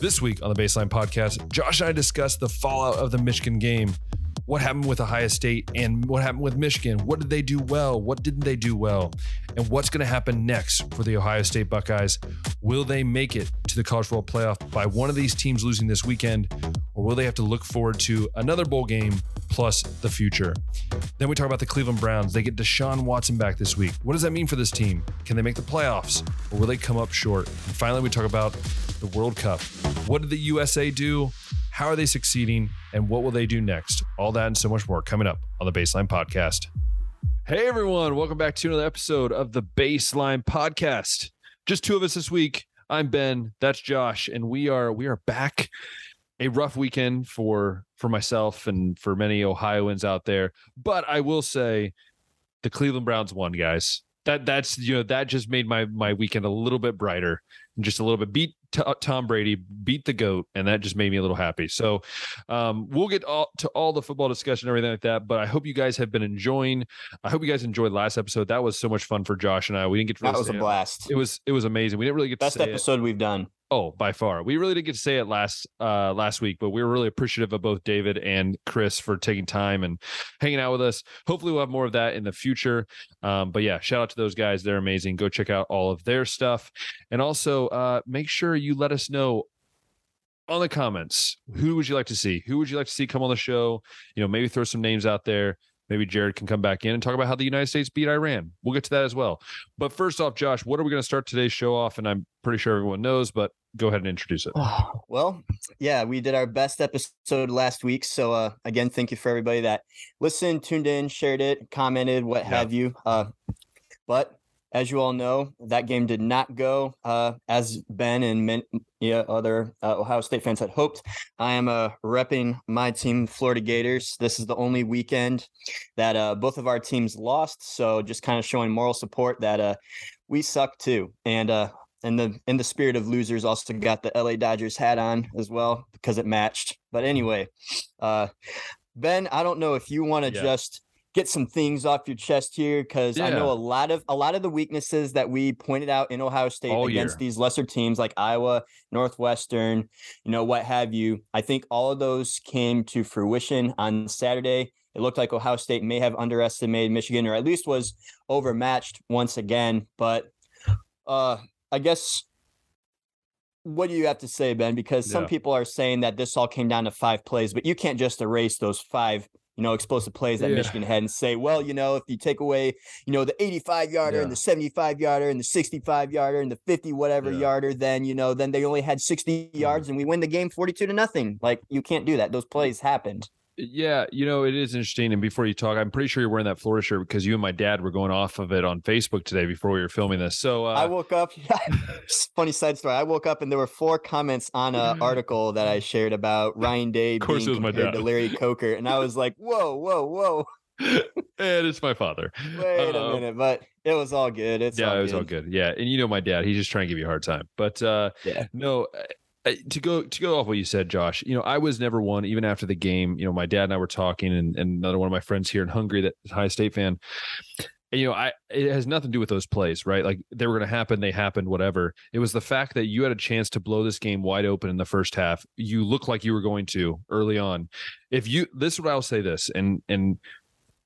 This week on the Baseline Podcast, Josh and I discuss the fallout of the Michigan game. What happened with Ohio State and what happened with Michigan? What did they do well? What didn't they do well? And what's going to happen next for the Ohio State Buckeyes? Will they make it to the College Football Playoff by one of these teams losing this weekend? Or will they have to look forward to another bowl game plus the future? Then we talk about the Cleveland Browns. They get Deshaun Watson back this week. What does that mean for this team? Can they make the playoffs or will they come up short? And finally, we talk about the World Cup. What did the USA do? How are they succeeding? And what will they do next? All that and so much more coming up on the Baseline Podcast. Hey, everyone. Welcome back to another episode of the Baseline Podcast. Just two of us this week. I'm Ben. That's Josh. And we are we are back. A rough weekend for for myself and for many Ohioans out there. But I will say the Cleveland Browns won, guys. That that's you know that just made my my weekend a little bit brighter and just a little bit beat t- Tom Brady, beat the goat, and that just made me a little happy. So um, we'll get all, to all the football discussion and everything like that. But I hope you guys have been enjoying. I hope you guys enjoyed last episode. That was so much fun for Josh and I. We didn't get to that was a it. blast. It was it was amazing. We didn't really get Best to say it. episode we've done. Oh, by far. We really didn't get to say it last uh last week, but we were really appreciative of both David and Chris for taking time and hanging out with us. Hopefully we'll have more of that in the future. Um, but yeah, shout out to those guys. They're amazing. Go check out all of their stuff. And also uh make sure you let us know on the comments who would you like to see? Who would you like to see come on the show? You know, maybe throw some names out there. Maybe Jared can come back in and talk about how the United States beat Iran. We'll get to that as well. But first off, Josh, what are we going to start today's show off? And I'm pretty sure everyone knows, but go ahead and introduce it. well, yeah, we did our best episode last week. So uh, again, thank you for everybody that listened, tuned in, shared it, commented, what Yeah. have you. Uh, but as you all know, that game did not go uh, as Ben and yeah, other uh, Ohio State fans had hoped. I am uh, repping my team, Florida Gators. This is the only weekend that uh, both of our teams lost. So just kind of showing moral support that uh, we suck too. And uh, and the in the spirit of losers, also got the LA Dodgers hat on as well because it matched. But anyway, uh, Ben, I don't know if you want to Yeah. just get some things off your chest here because I know a lot of a lot of the weaknesses that we pointed out in Ohio State All against year. these lesser teams like Iowa, Northwestern, you know, what have you. I think all of those came to fruition on Saturday. It looked like Ohio State may have underestimated Michigan or at least was overmatched once again. But uh I guess what do you have to say, Ben? Because some Yeah. people are saying that this all came down to five plays, but you can't just erase those five, you know, explosive plays that Yeah. Michigan had and say, well, you know, if you take away, you know, the 85 yarder and the 75 yarder and the 65 yarder and the 50 whatever Yeah. Mm-hmm. yarder, then, you know, then they only had 60 yards and we win the game 42 to nothing. Like you can't do that. Those plays happened. Yeah, you know, it is interesting. And before you talk, I'm pretty sure you're wearing that Florida shirt because you and my dad were going off of it on Facebook today before we were filming this. So uh, I woke up. funny side story. I woke up and there were four comments on an article that I shared about Ryan Day Of course being it was my compared to. Larry Coker, and I was like, "Whoa, whoa, whoa! and it's my father. Wait a Um, minute!" But it was all good. It's yeah, all it was all good. Yeah, and you know my dad, he's just trying to give you a hard time. But uh Yeah. no, Uh, to go to go off what you said, Josh. You know, I was never one. Even after the game, you know, my dad and I were talking, and, and another one of my friends here in Hungary, that High State fan. And, you know, I it has nothing to do with those plays, right? Like they were going to happen, they happened, whatever. It was the fact that you had a chance to blow this game wide open in the first half. You looked like you were going to early on. If you, this is what I'll say this, and and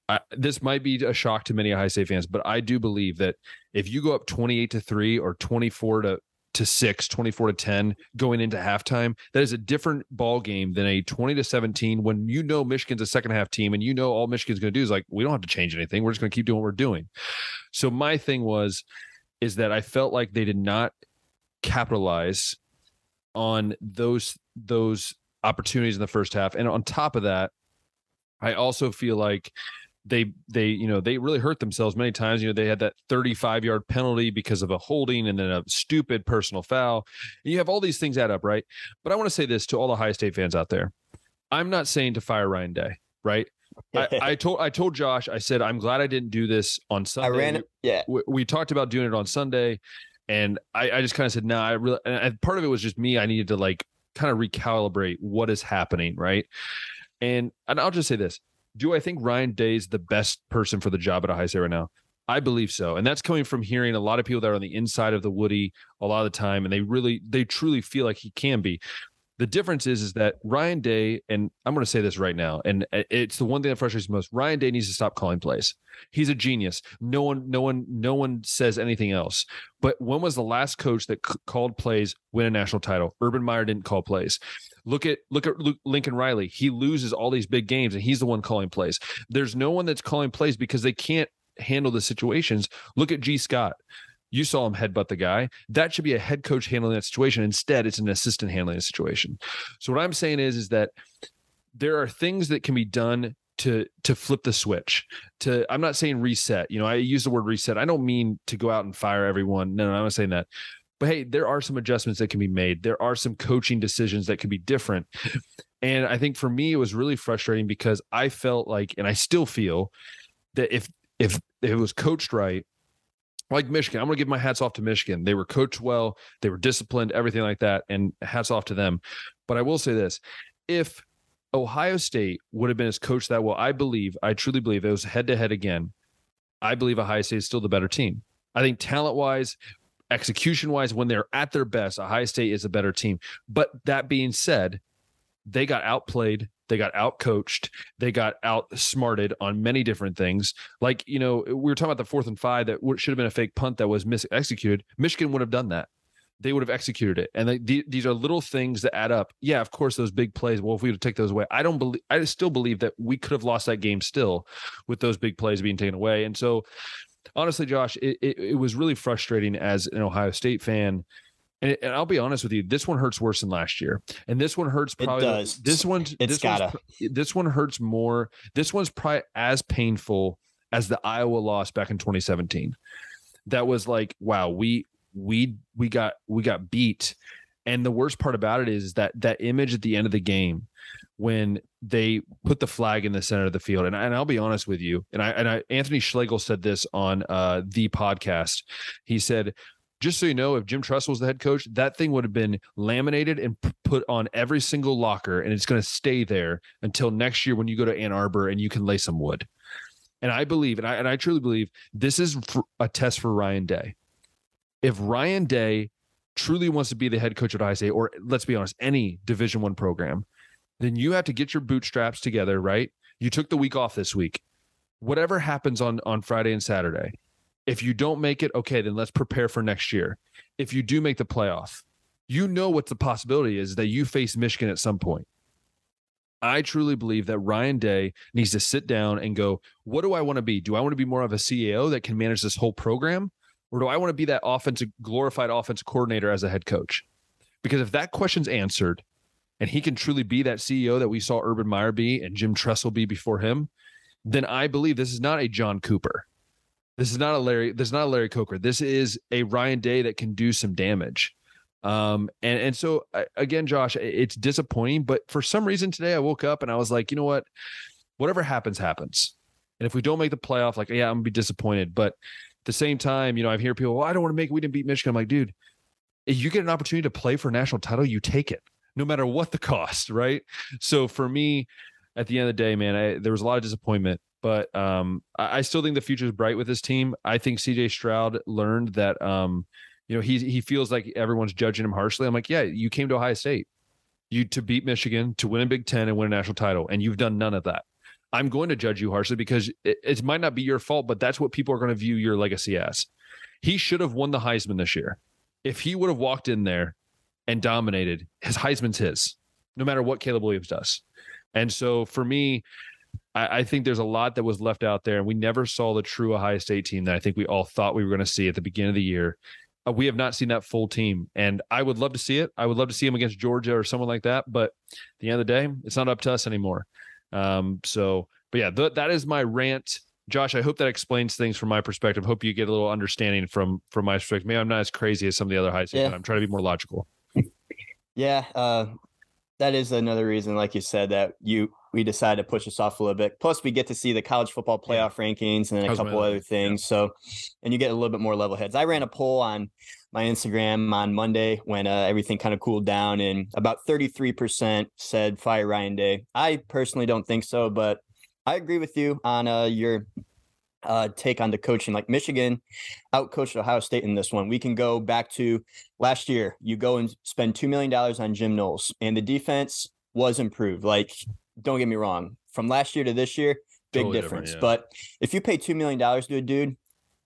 I, this might be a shock to many High State fans, but I do believe that if you go up 28 to 3 or 24 to to 6, 24 to 10 going into halftime, that is a different ball game than a 20 to 17 when you know Michigan's a second half team and you know all Michigan's going to do is like we don't have to change anything. We're just going to keep doing what we're doing. So my thing was is that I felt like they did not capitalize on those those opportunities in the first half. And on top of that, I also feel like they they you know they really hurt themselves many times you know they had that 35 yard penalty because of a holding and then a stupid personal foul and you have all these things add up right but i want to say this to all the high state fans out there i'm not saying to fire ryan day right I, I told i told josh i said i'm glad i didn't do this on I sunday ran it. Yeah. we, we talked about doing it on Sunday, and I, I just kind of said, no, nah, I really, and part of it was just me. I needed to like kind of recalibrate what is happening, right? And and I'll just say this: Do I think Ryan Day is the best person for the job at Ohio State right now? I believe so. And that's coming from hearing a lot of people that are on the inside of the Woody a lot of the time. And they really, they truly feel like he can be. The difference is, is that Ryan Day, and I'm going to say this right now, and uh, it's the one thing that frustrates me most. Ryan Day needs to stop calling plays. He's a genius. No one, no one, no one says anything else. But when was the last coach that c- called plays win a national title? Urban Meyer didn't call plays. Look at look at Luke, Lincoln Riley. He loses all these big games, and he's the one calling plays. There's no one that's calling plays because they can't handle the situations. Look at Gee Scott. You saw him headbutt the guy. That should be a head coach handling that situation. Instead, it's an assistant handling the situation. So what I'm saying is, is that there are things that can be done to to flip the switch. To I'm not saying reset. You know, I use the word reset. I don't mean to go out and fire everyone. No, no, I'm not saying that. But hey, there are some adjustments that can be made. There are some coaching decisions that can be different. And I think for me, it was really frustrating because I felt like, and I still feel that if if, if it was coached right, like Michigan, I'm going to give my hats off to Michigan. They were coached well, they were disciplined, everything like that, and hats off to them. But I will say this: if Ohio State would have been as coached that well, I believe, I truly believe, it was head to head again. I believe Ohio State is still the better team. I think talent wise, execution wise, when they're at their best, Ohio State is a better team. But that being said, they got outplayed they got outcoached. They got outsmarted on many different things. Like, you know, we were talking about the fourth and five that should have been a fake punt that was mis executed. Michigan would have done that. They would have executed it. And they, these are little things that add up. Yeah, of course, those big plays. Well, if we would take those away, I don't believe, I still believe that we could have lost that game still with those big plays being taken away. And so, honestly, Josh, it, it, it was really frustrating as an Ohio State fan and, and, I'll be honest with you, this one hurts worse than last year, and this one hurts probably. It does. This one, it's this gotta. This one hurts more. This one's probably as painful as the Iowa loss back in 2017. That was like, wow, we we we got we got beat, and the worst part about it is that that image at the end of the game when they put the flag in the center of the field. And, and I'll be honest with you. And I and I Anthony Schlegel said this on uh, the podcast. He said just so you know, if Jim Tressel was the head coach, that thing would have been laminated and put on every single locker, and it's going to stay there until next year when you go to Ann Arbor and you can lay some wood. And I believe, and I and I truly believe, this is a test for Ryan Day. If Ryan Day truly wants to be the head coach at State, or let's be honest, any Division One program, then you have to get your bootstraps together. Right? You took the week off this week. Whatever happens on on Friday and Saturday, if you don't make it, okay, then let's prepare for next year. If you do make the playoff, you know what the possibility is that you face Michigan at some point. I truly believe that Ryan Day needs to sit down and go, what do I want to be? Do I want to be more of a CEO that can manage this whole program? Or do I want to be that offensive, glorified offensive coordinator as a head coach? Because if that question's answered and he can truly be that CEO that we saw Urban Meyer be and Jim Tressel be before him, then I believe this is not a John Cooper. This is not a Larry. This is not a Larry Coker. This is a Ryan Day that can do some damage. Um, and and so again, Josh, it's disappointing, but for some reason today I woke up and I was like, you know what, whatever happens, happens. And if we don't make the playoff, like yeah, I'm gonna be disappointed. But at the same time, you know, I hear people, well, I don't want to make it. We didn't beat Michigan. I'm like, dude, you get an opportunity to play for a national title, you take it, no matter what the cost, right? So for me, at the end of the day, man, I, there was a lot of disappointment. But um, I, I still think the future is bright with this team. I think CJ Stroud learned that um, you know he he feels like everyone's judging him harshly. I'm like, yeah, you came to Ohio State, you to beat Michigan, to win a Big Ten and win a national title, and you've done none of that. I'm going to judge you harshly because it, it might not be your fault, but that's what people are going to view your legacy as. He should have won the Heisman this year. If he would have walked in there and dominated, his Heisman's his, no matter what Caleb Williams does. And so for me, I, I, think there's a lot that was left out there, and we never saw the true Ohio State team that I think we all thought we were going to see at the beginning of the year. Uh, we have not seen that full team, and I would love to see it. I would love to see them against Georgia or someone like that. But at the end of the day, it's not up to us anymore. Um, so, but yeah, th- that is my rant. Josh, I hope that explains things from my perspective. Hope you get a little understanding from from my perspective. Maybe I'm not as crazy as some of the other high yeah. I'm trying to be more logical. Yeah, uh, that is another reason, like you said, that you we decided to push us off a little bit. Plus, we get to see the college football playoff yeah. rankings and then a couple other things. Yeah. So, and you get a little bit more level heads. I ran a poll on my Instagram on Monday when uh, everything kind of cooled down, and about 33% said fire Ryan Day. I personally don't think so, but I agree with you on uh, your uh, take on the coaching. Like Michigan outcoached Ohio State in this one. We can go back to last year. You go and spend $2 million on Jim Knowles, and the defense was improved. Like, don't get me wrong. From last year to this year, big Totally difference. different, But if you pay $2 million to a dude,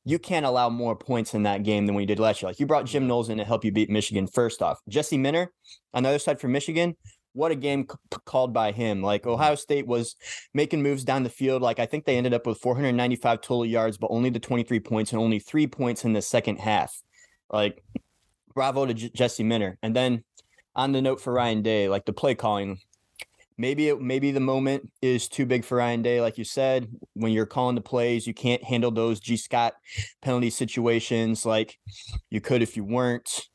you can't allow more points in that game than we did last year. Like you brought Jim Knowles in to help you beat Michigan first off. Jesse Minter on the other side for Michigan, what a game c- called by him. Like mm-hmm. Ohio State was making moves down the field. Like I think they ended up with 495 total yards, but only the 23 points and only three points in the second half. Like bravo to J- Jesse Minter. And then on the note for Ryan Day, like the play calling, maybe it, maybe the moment is too big for Ryan Day, like you said. When you're calling the plays, you can't handle those Gee Scott penalty situations like you could if you weren't.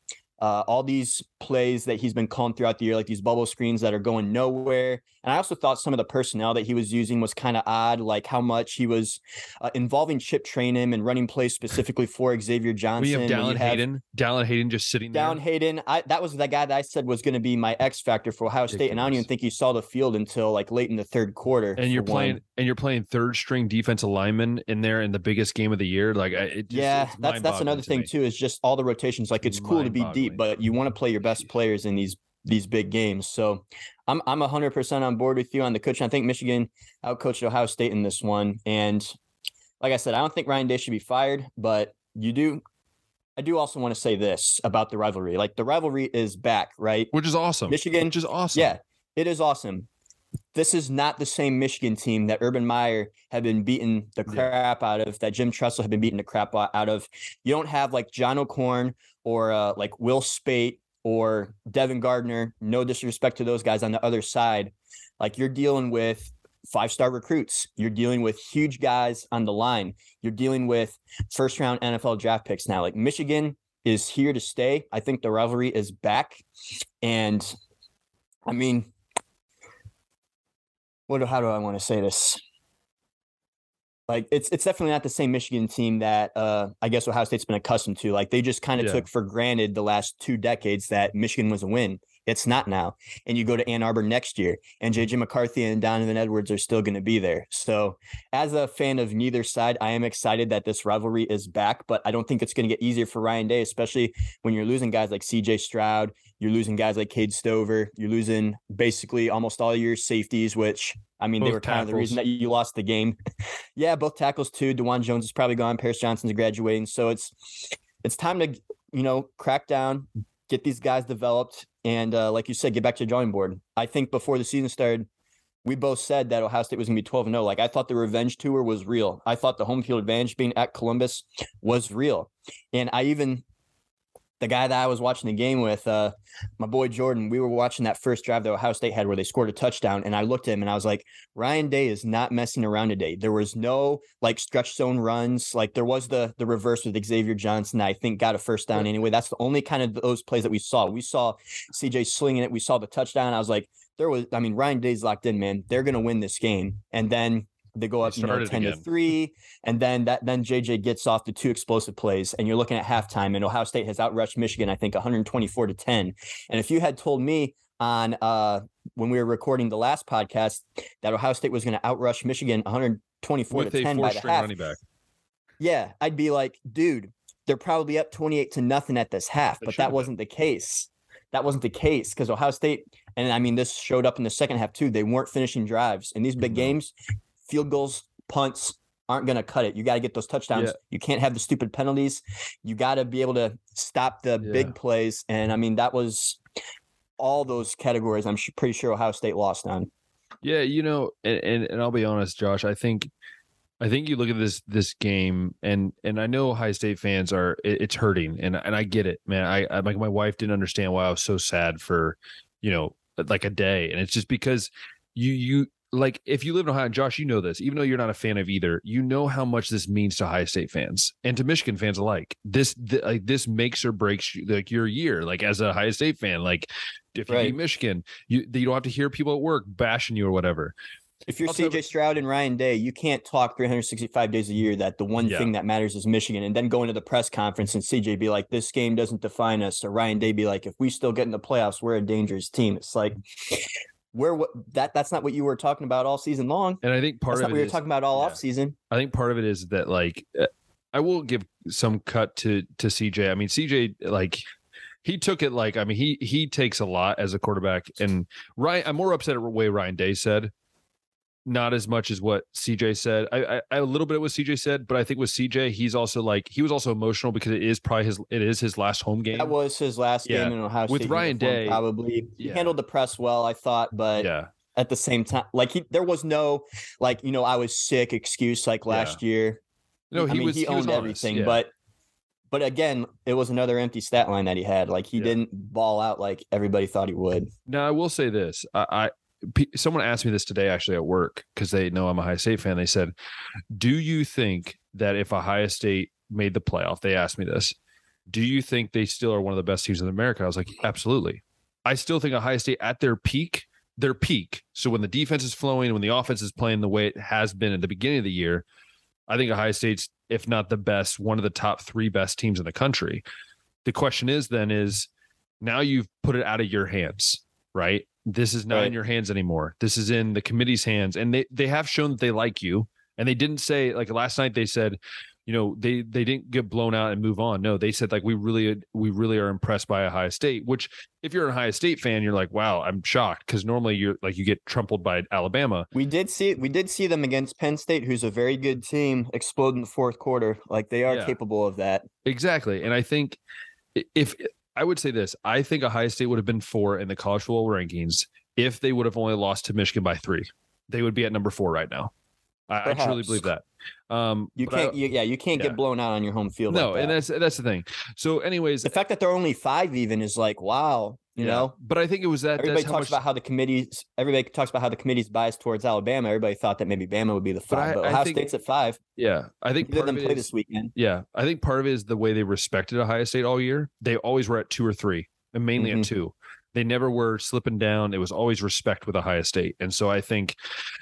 Uh, all these plays that he's been calling throughout the year, like these bubble screens that are going nowhere. And I also thought some of the personnel that he was using was kind of odd, like how much he was uh, involving Chip Trayanum and running plays specifically for Xavier Johnson. We have Dallan Hayden. Dallan Hayden just sitting down there. Hayden. I that was the guy that I said was going to be my X factor for Ohio State, and I don't even think he saw the field until like late in the third quarter. And you're for one. playing and you're playing third string defensive lineman in there in the biggest game of the year. Like it just, yeah, it's that's that's another thing me. too. Is just all the rotations. Like it's cool to be deep, But you want to play your best players in these these big games. So I'm I'm hundred percent on board with you on the coaching. I think Michigan outcoached Ohio State in this one, and like I said, I don't think Ryan Day should be fired, but you do. I do also want to say this about the rivalry. Like the rivalry is back, right? Which is awesome. Michigan- Which is awesome. Yeah, it is awesome. This is not the same Michigan team that Urban Meyer had been beating the Yeah. crap out of, that Jim Tressel had been beating the crap out of. You don't have like John O'Korn or uh, like Will Speight or Devin Gardner. No disrespect to those guys on the other side. Like you're dealing with five star recruits. You're dealing with huge guys on the line. You're dealing with first round NFL draft picks now. Like Michigan is here to stay. I think the rivalry is back. And I mean, what how do I want to say this? Like it's it's definitely not the same Michigan team that uh I guess Ohio State's been accustomed to. Like they just kind of Yeah. took for granted the last two decades that Michigan was a win. It's not now. And you go to Ann Arbor next year, and JJ McCarthy and Donovan Edwards are still going to be there. So, as a fan of neither side, I am excited that this rivalry is back, but I don't think it's going to get easier for Ryan Day, especially when you're losing guys like CJ Stroud, you're losing guys like Cade Stover, you're losing basically almost all your safeties, which I mean, they Both were kind of the reason that you lost the game. yeah, both tackles too. Dawand Jones is probably gone. Paris Johnson's graduating. So it's it's time to you know crack down, get these guys developed, and uh, like you said, get back to the drawing board. I think before the season started, we both said that Ohio State was going to be 12 and 0. Like I thought the revenge tour was real. I thought the home field advantage being at Columbus was real. And I even the guy that I was watching the game with, uh, my boy Jordan, we were watching that first drive that Ohio State had where they scored a touchdown. And I looked at him and I was like, Ryan Day is not messing around today. There was no like stretch zone runs. Like there was the the reverse with Xavier Johnson. I think got a first down anyway. That's the only kind of those plays that we saw. We saw CJ slinging it. We saw the touchdown. I was like, there was. I mean, Ryan Day's locked in, man. They're gonna win this game. And then they go They up, you know, ten to three, and then that then JJ gets off the two explosive plays, and you're looking at halftime, and Ohio State has outrushed Michigan, I think, 124 to 10. And if you had told me on uh when we were recording the last podcast that Ohio State was going to outrush Michigan 124 With to 10 four by the half, running back. yeah, I'd be like, dude, they're probably up 28 to nothing at this half, They but that wasn't the case. That wasn't the case because Ohio State, and I mean, this showed up in the second half too. They weren't finishing drives in these big games. Field goals, punts aren't going to cut it. You got to get those touchdowns. Yeah. You can't have the stupid penalties. You got to be able to stop the Yeah. big plays. And I mean, that was all those categories. I'm pretty sure Ohio State lost on. Yeah, you know, and, and and I'll be honest, Josh. I think, I think you look at this this game, and and I know Ohio State fans are it, it's hurting, and and I get it, man. I, I like my wife didn't understand why I was so sad for, you know, like a day, and it's just because you you like if you live in Ohio, Josh, you know this. Even though you're not a fan of either, you know how much this means to Ohio State fans and to Michigan fans alike. This th- like this makes or breaks like your year. Like as a Ohio State fan, like if you Right. beat Michigan, you you don't have to hear people at work bashing you or whatever. If you're I'll CJ Stroud and Ryan Day, you can't talk 365 days a year that the one Yeah. thing that matters is Michigan, and then go into the press conference and CJ be like, "This game doesn't define us," or Ryan Day be like, "If we still get in the playoffs, we're a dangerous team." It's like where what that that's not what you were talking about all season long. And I think part that's of not it what you were is- talking about all yeah. off season. I think part of it is that like uh, I will give some cut to to CJ. I mean, CJ like he took it like I mean he he takes a lot as a quarterback, and Ryan. I'm more upset at the way Ryan Day said. Not as much as what CJ said. I, I, I a little bit of what CJ said, but I think with CJ, he's also like he was also emotional because it is probably his it is his last home game. That was his last Yeah. game in Ohio With State Ryan Day, Probably he handled the press well, I thought, but yeah, at the same time, like he there was no like you know I was sick excuse like last year. no, I he mean, was he owned was everything, yeah. but but again, it was another empty stat line that he had. Like he Yeah. didn't ball out like everybody thought he would. Now I will say this: I, I someone asked me this today actually at work because they know I'm a high State fan. They said, "Do you think that if Ohio State made the playoff?" They asked me this. Do you think they still are one of the best teams in America? I was like, absolutely. I still think Ohio State at their peak, their peak. So when the defense is flowing, when the offense is playing the way it has been at the beginning of the year, I think Ohio State's, if not the best, one of the top three best teams in the country. The question is then is now you've put it out of your hands, right? This is not in your hands anymore. This is in the committee's hands. And they they have shown that they like you. And they didn't say like last night they said, you know, they they didn't get blown out and move on. No, they said like we really uh, we really are impressed by Ohio State, which if you're an Ohio State fan, you're like, wow, I'm shocked because normally you're like you get trampled by Alabama. We did see we did see them against Penn State, who's a very good team, explode in the fourth quarter. Like they are Yeah. capable of that. Exactly. And I think if I would say this, I think Ohio State would have been four in the college football rankings if they would have only lost to Michigan by three. They would be at number four right now. I, I truly believe that. Um, You can't, you, yeah, you can't yeah. get blown out on your home field. no, like and that's that's the thing. So, anyways, the fact that they're only five even is like wow. You yeah. know, but I think it was that. everybody talks much, about how the committees. Everybody talks about how the committee's biased towards Alabama. Everybody thought that maybe Bama would be the But I- five, but, Ohio think- State's at five. yeah. I think part of it play is- this weekend. Yeah, I think part of it is the way they respected Ohio State all year. They always were at two or three, and mainly at Mhm. two. They never were slipping down. It was always respect with Ohio State, and so I think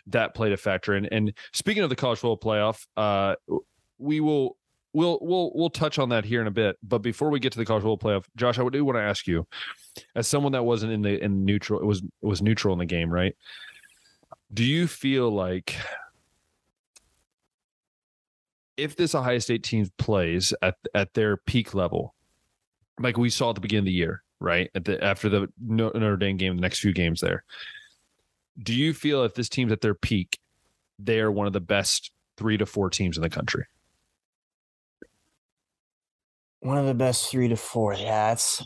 that played a factor. And and speaking of the college football playoff, uh, we will we'll we'll we'll touch on that here in a bit. But before we get to the college football playoff, Josh, I do want to ask you, as someone that wasn't in the in neutral, it was it was neutral in the game, right? Do you feel like if this Ohio State team plays at at their peak level, like we saw at the beginning of the year, right? At the after the No- Notre Dame game, the next few games there, do you feel if this team's at their peak, they are one of the best three to four teams in the country? One of the best three to four. Yeah, it's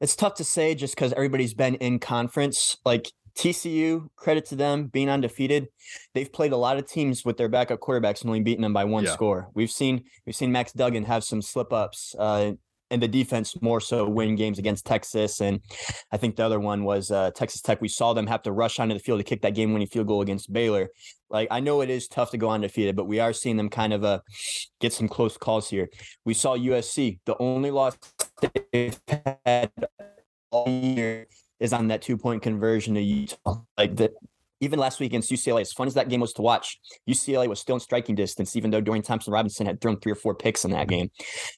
it's tough to say just because everybody's been in conference. Like TCU, credit to them being undefeated. They've played a lot of teams with their backup quarterbacks and only beaten them by one Yeah. score. We've seen we've seen Max Duggan have some slip ups. Uh, and the defense more so win games against Texas. And I think the other one was uh, Texas Tech. We saw them have to rush onto the field to kick that game winning field goal against Baylor. Like I know it is tough to go undefeated, but we are seeing them kind of uh, get some close calls here. We saw USC. The only loss they've had all year is on that two point conversion to Utah. Like that. Even last week against UCLA, as fun as that game was to watch, UCLA was still in striking distance, even though Dorian Thompson Robinson had thrown three or four picks in that game.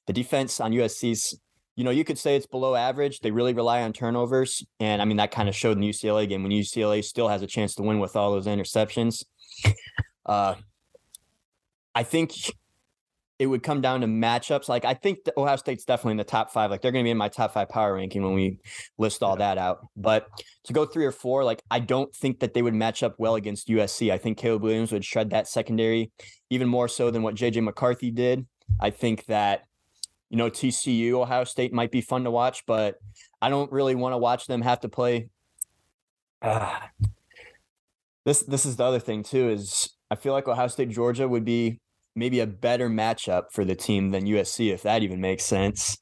The defense on USC's, you know, you could say it's below average. They really rely on turnovers. And I mean, that kind of showed in the UCLA game when UCLA still has a chance to win with all those interceptions. Uh, I think it would come down to matchups. Like I think the Ohio State's definitely in the top five. Like they're going to be in my top five power ranking when we list all that out. But to go three or four, like I don't think that they would match up well against USC. I think Caleb Williams would shred that secondary even more so than what JJ McCarthy did. I think that you know TCU Ohio State might be fun to watch, but I don't really want to watch them have to play. Ah. this this is the other thing too is I feel like Ohio State Georgia would be maybe a better matchup for the team than USC if that even makes sense.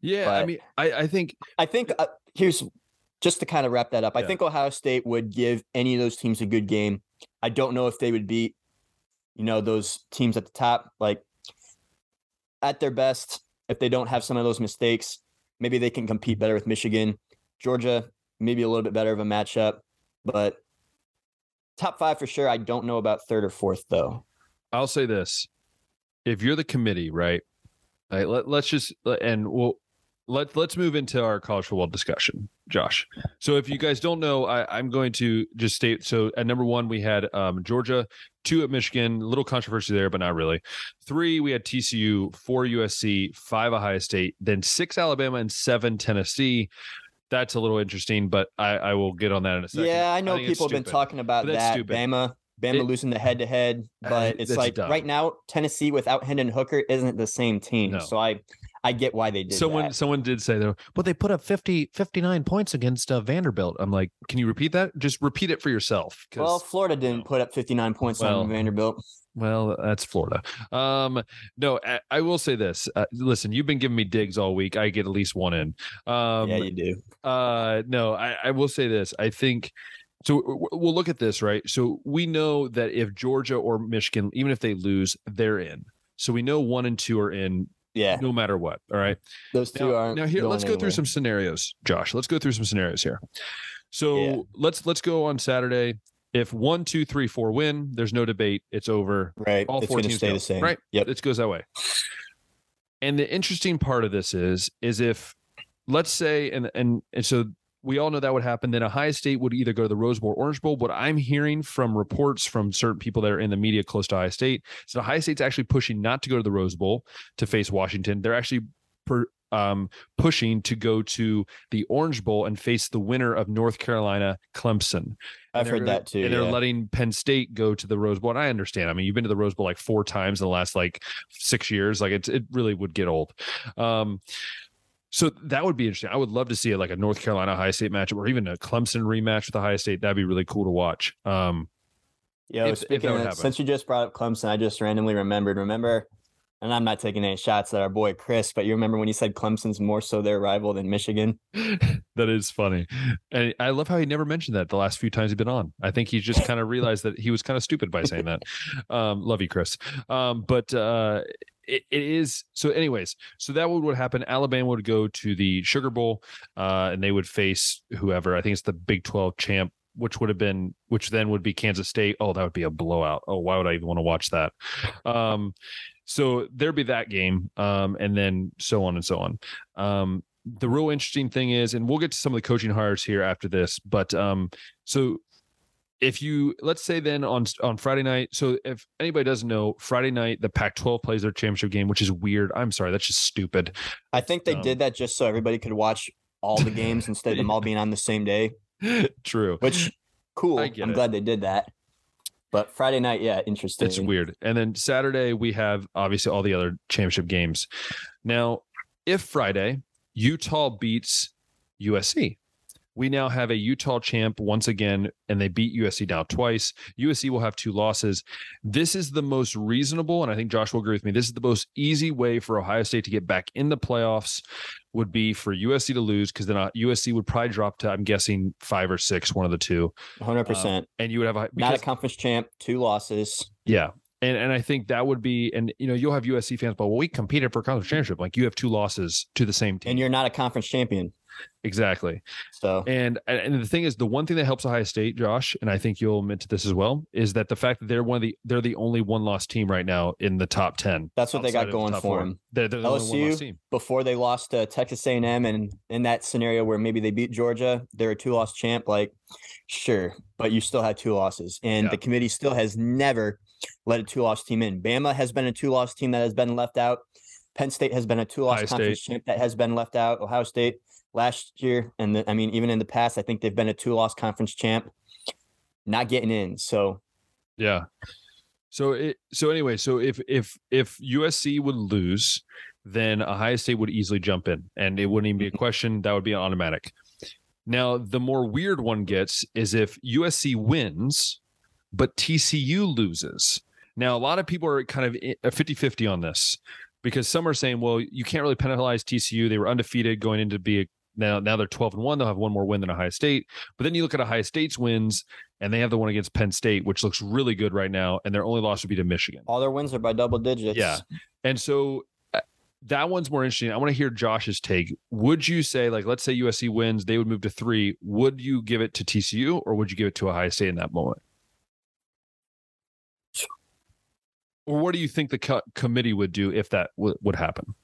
Yeah, I mean, I, I think I think uh, here's just to kind of wrap that up. I think Ohio State would give any of those teams a good game. I don't know if they would beat, you know, those teams at the top. Like at their best, if they don't have some of those mistakes, maybe they can compete better with Michigan, Georgia. Maybe a little bit better of a matchup, but top five for sure. I don't know about third or fourth though. I'll say this: if you're the committee, right? Right. Let, let's just and we'll let's let's move into our college football discussion, Josh. So if you guys don't know, I, I'm going to just state. So at number one, we had um, Georgia, two at Michigan, a little controversy there, but not really. Three, we had TCU, four USC, five Ohio State, then six Alabama, and seven Tennessee. That's a little interesting, but I, I will get on that in a second. Yeah, I know it's people have been talking about that. stupid. Bama, Bama It- losing the head to head, but it's like dumb. right now Tennessee without Hendon Hooker isn't the same team. No. So I I get why they did Someone that. someone did say though, but they put up 50, 59 points against uh, Vanderbilt. I'm like, can you repeat that? Just repeat it for yourself. Well, Florida didn't put up 59 points Well, on Vanderbilt. Well, that's Florida. Um, no, I, I will say this. Uh, listen, you've been giving me digs all week. I get at least one in. Um, yeah, you do. uh, no, I, I will say this. I think so. We'll look at this, right? So we know that if Georgia or Michigan, even if they lose, they're in. So we know one and two are in Yeah, no matter what. All right. those two Now, aren't. now here, let's go through some scenarios, Josh. Let's go through some scenarios here. So Yeah. let's let's go on Saturday. If one, two, three, four win, there's no debate. It's over. Right, all it's four teams stay go, the same. right? Yep. It goes that way. And the interesting part of this is, is if let's say, and and and so we all know that would happen. Then Ohio State would either go to the Rose Bowl, or Orange Bowl. What I'm hearing from reports from certain people that are in the media close to Ohio State, is that Ohio State's actually pushing not to go to the Rose Bowl to face Washington. They're actually per, um, pushing to go to the Orange Bowl and face the winner of North Carolina Clemson. I've heard that too. And they're letting Penn State go to the Rose Bowl. And I understand. I mean, you've been to the Rose Bowl like four times in the last like six years. Like it's it really would get old. Um, so that would be interesting. I would love to see it like a North Carolina High State matchup or even a Clemson rematch with the High State. That'd be really cool to watch. Um, Yo, if- if that speaking would of, happen. since you just brought up Clemson, I just randomly remembered. Remember, and I'm not taking any shots at our boy Chris, but you remember when you said Clemson's more so their rival than Michigan? that is funny. And I love how he never mentioned that the last few times he's been on. I think he just kind of realized that he was kind of stupid by saying that. Um, love you, Chris. Um, but uh, it, it is so anyways, so that would what happen. Alabama would go to the Sugar Bowl, uh, and they would face whoever. I think it's the Big 12 champ which would have been which then would be Kansas State. Oh, that would be a blowout. Oh, why would I even want to watch that? Um, so there'd be that game, um, and then so on and so on. Um, the real interesting thing is, and we'll get to some of the coaching hires here after this, but um, so if you let's say then on on Friday night, so if anybody doesn't know, Friday night the Pac-12 plays their championship game, which is weird. I'm sorry, that's just stupid. I think they Um, did that just so everybody could watch all the games instead of them all being on the same day. True. Which cool. I'm it. glad they did that. But Friday night, yeah, interesting. It's weird. And then Saturday we have obviously all the other championship games. Now, if Friday Utah beats USC, we now have a Utah champ once again, and they beat USC now twice. USC will have two losses. This is the most reasonable, and I think Josh will agree with me. This is the most easy way for Ohio State to get back in the playoffs. Would be for USC to lose because then uh, USC would probably drop to I'm guessing five or six, one of the two, 100%. and you would have a Not a conference champ, two losses. yeah. And and I think that would be and you know you'll have USC fans, but well, we competed for a conference championship. Like you have two losses to the same team. And you're not a conference champion. Exactly. So And and the thing is, the one thing that helps Ohio State, Josh, and I think you'll admit to this as well, is that the fact that they're one of the they're the only one loss team right now in the top ten. that's what they got of the going for them. They're, they're the LSU? team. Before they lost to Texas A&M and in that scenario where maybe they beat Georgia, they're a two-loss champ. Like, sure, but you still had two losses. And Yeah. the committee still has never let a two-loss team in. Bama has been a two-loss team that has been left out. Penn State has been a two-loss Ohio conference champ that has been left out. Ohio State last year, and the, I mean, even in the past, I think they've been a two-loss conference champ, not getting in. So Yeah. So it so anyway, so if if if USC would lose, then Ohio State would easily jump in and it wouldn't even be a mm-hmm. question. That would be automatic. Now, the more weird one gets is if USC wins, but TCU loses. Now, a lot of people are kind of i- a 50 50 on this because some are saying, well, you can't really penalize TCU. They were undefeated going into be a, now, now they're 12 and 1. They'll have one more win than Ohio State. But then you look at Ohio State's wins, and they have the one against Penn State, which looks really good right now. And their only loss would be to Michigan. all their wins are by double digits. Yeah. And so uh, that one's more interesting. I want to hear Josh's take. Would you say, like, let's say USC wins, they would move to three. Would you give it to TCU or would you give it to Ohio State in that moment? Or what do you think the co- committee would do if that w- would happen?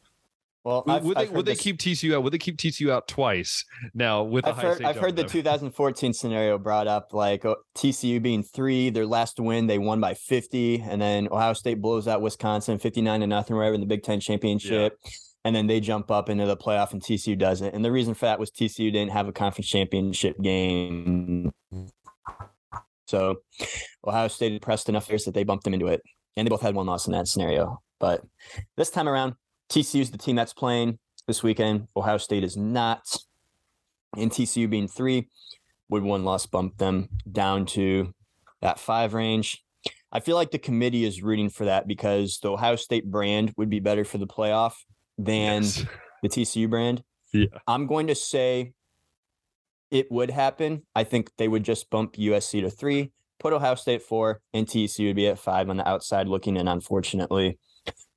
Well, Would, I've, would they would they keep TCU out? Would they keep TCU out twice now with I've heard, I've heard the 2014 scenario brought up, like oh, TCU being three, their last win, they won by 50, and then Ohio State blows out Wisconsin 59 to nothing, whatever, in the Big Ten championship. And then they jump up into the playoff, and TCU doesn't. And the reason for that was TCU didn't have a conference championship game. So Ohio State impressed enough years that they bumped them into it. And they both had one loss in that scenario. But this time around, TCU is the team that's playing this weekend. Ohio State is not. And TCU being three, would one loss bump them down to that five range? I feel like the committee is rooting for that because the Ohio State brand would be better for the playoff than Yes. the TCU brand. Yeah. I'm going to say it would happen. I think they would just bump USC to three, put Ohio State four, and TCU would be at five on the outside looking in, unfortunately.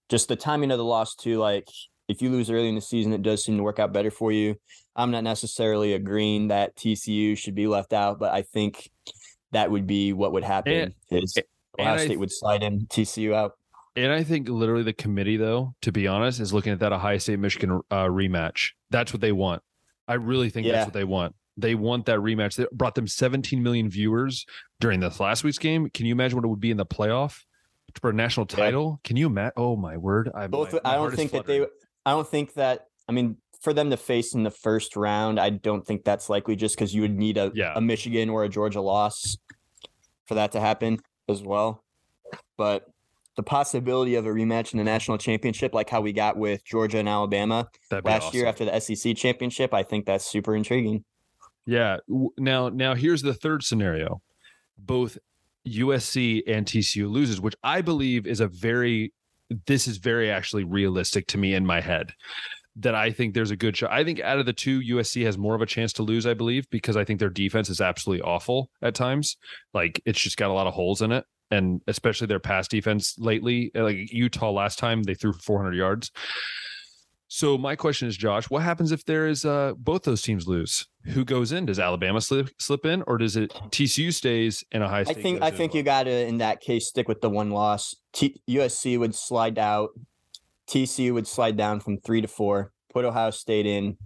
Just the timing of the loss, too. Like, if you lose early in the season, it does seem to work out better for you. I'm not necessarily agreeing that TCU should be left out, but I think that would be what would happen is and Ohio I- State would slide in TCU out. And I think literally the committee, though, to be honest, is looking at that Ohio State Michigan uh, rematch. That's what they want. I really think Yeah. that's what they want. They want that rematch. That brought them 17 million viewers during this last week's game. Can you imagine what it would be in the playoff for a national Yeah. title? Can you imagine? Oh my word! I, both my- my i don't think that they i don't think that i mean for them to face in the first round i don't think that's likely just because you would need a, Yeah. a michigan or a georgia loss for that to happen as well but the possibility of a rematch in the national championship like how we got with georgia and alabama last year after the sec championship i think that's super intriguing Yeah. Now, now here's the third scenario. Both USC and TCU loses, which I believe is a very this is very actually realistic to me in my head. That I think there's a good shot. I think out of the two, USC has more of a chance to lose, I believe, because I think their defense is absolutely awful at times. Like it's just got a lot of holes in it. And especially their pass defense lately. Like Utah last time, they threw 400 yards. So my question is, Josh, what happens if there is uh both those teams lose? Who goes in? Does Alabama slip slip in, or does it TCU stays and Ohio i State? think i think you gotta in that case stick with the one loss T- usc would slide out tcu would slide down from three to four put ohio state in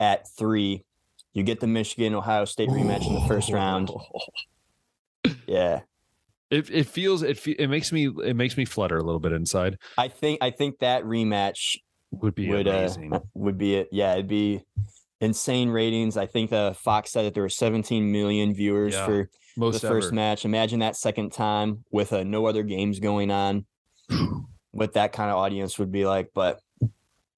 at three you get the michigan ohio state rematch in the first round yeah It it feels it fe- it makes me it makes me flutter a little bit inside. i think i think that rematch Would be would uh, amazing. would be it yeah it'd be insane ratings i think the fox said that there were 17 million viewers Yeah, for Most the first ever. match. Imagine that second time with uh, no other games going on, what that kind of audience would be like. But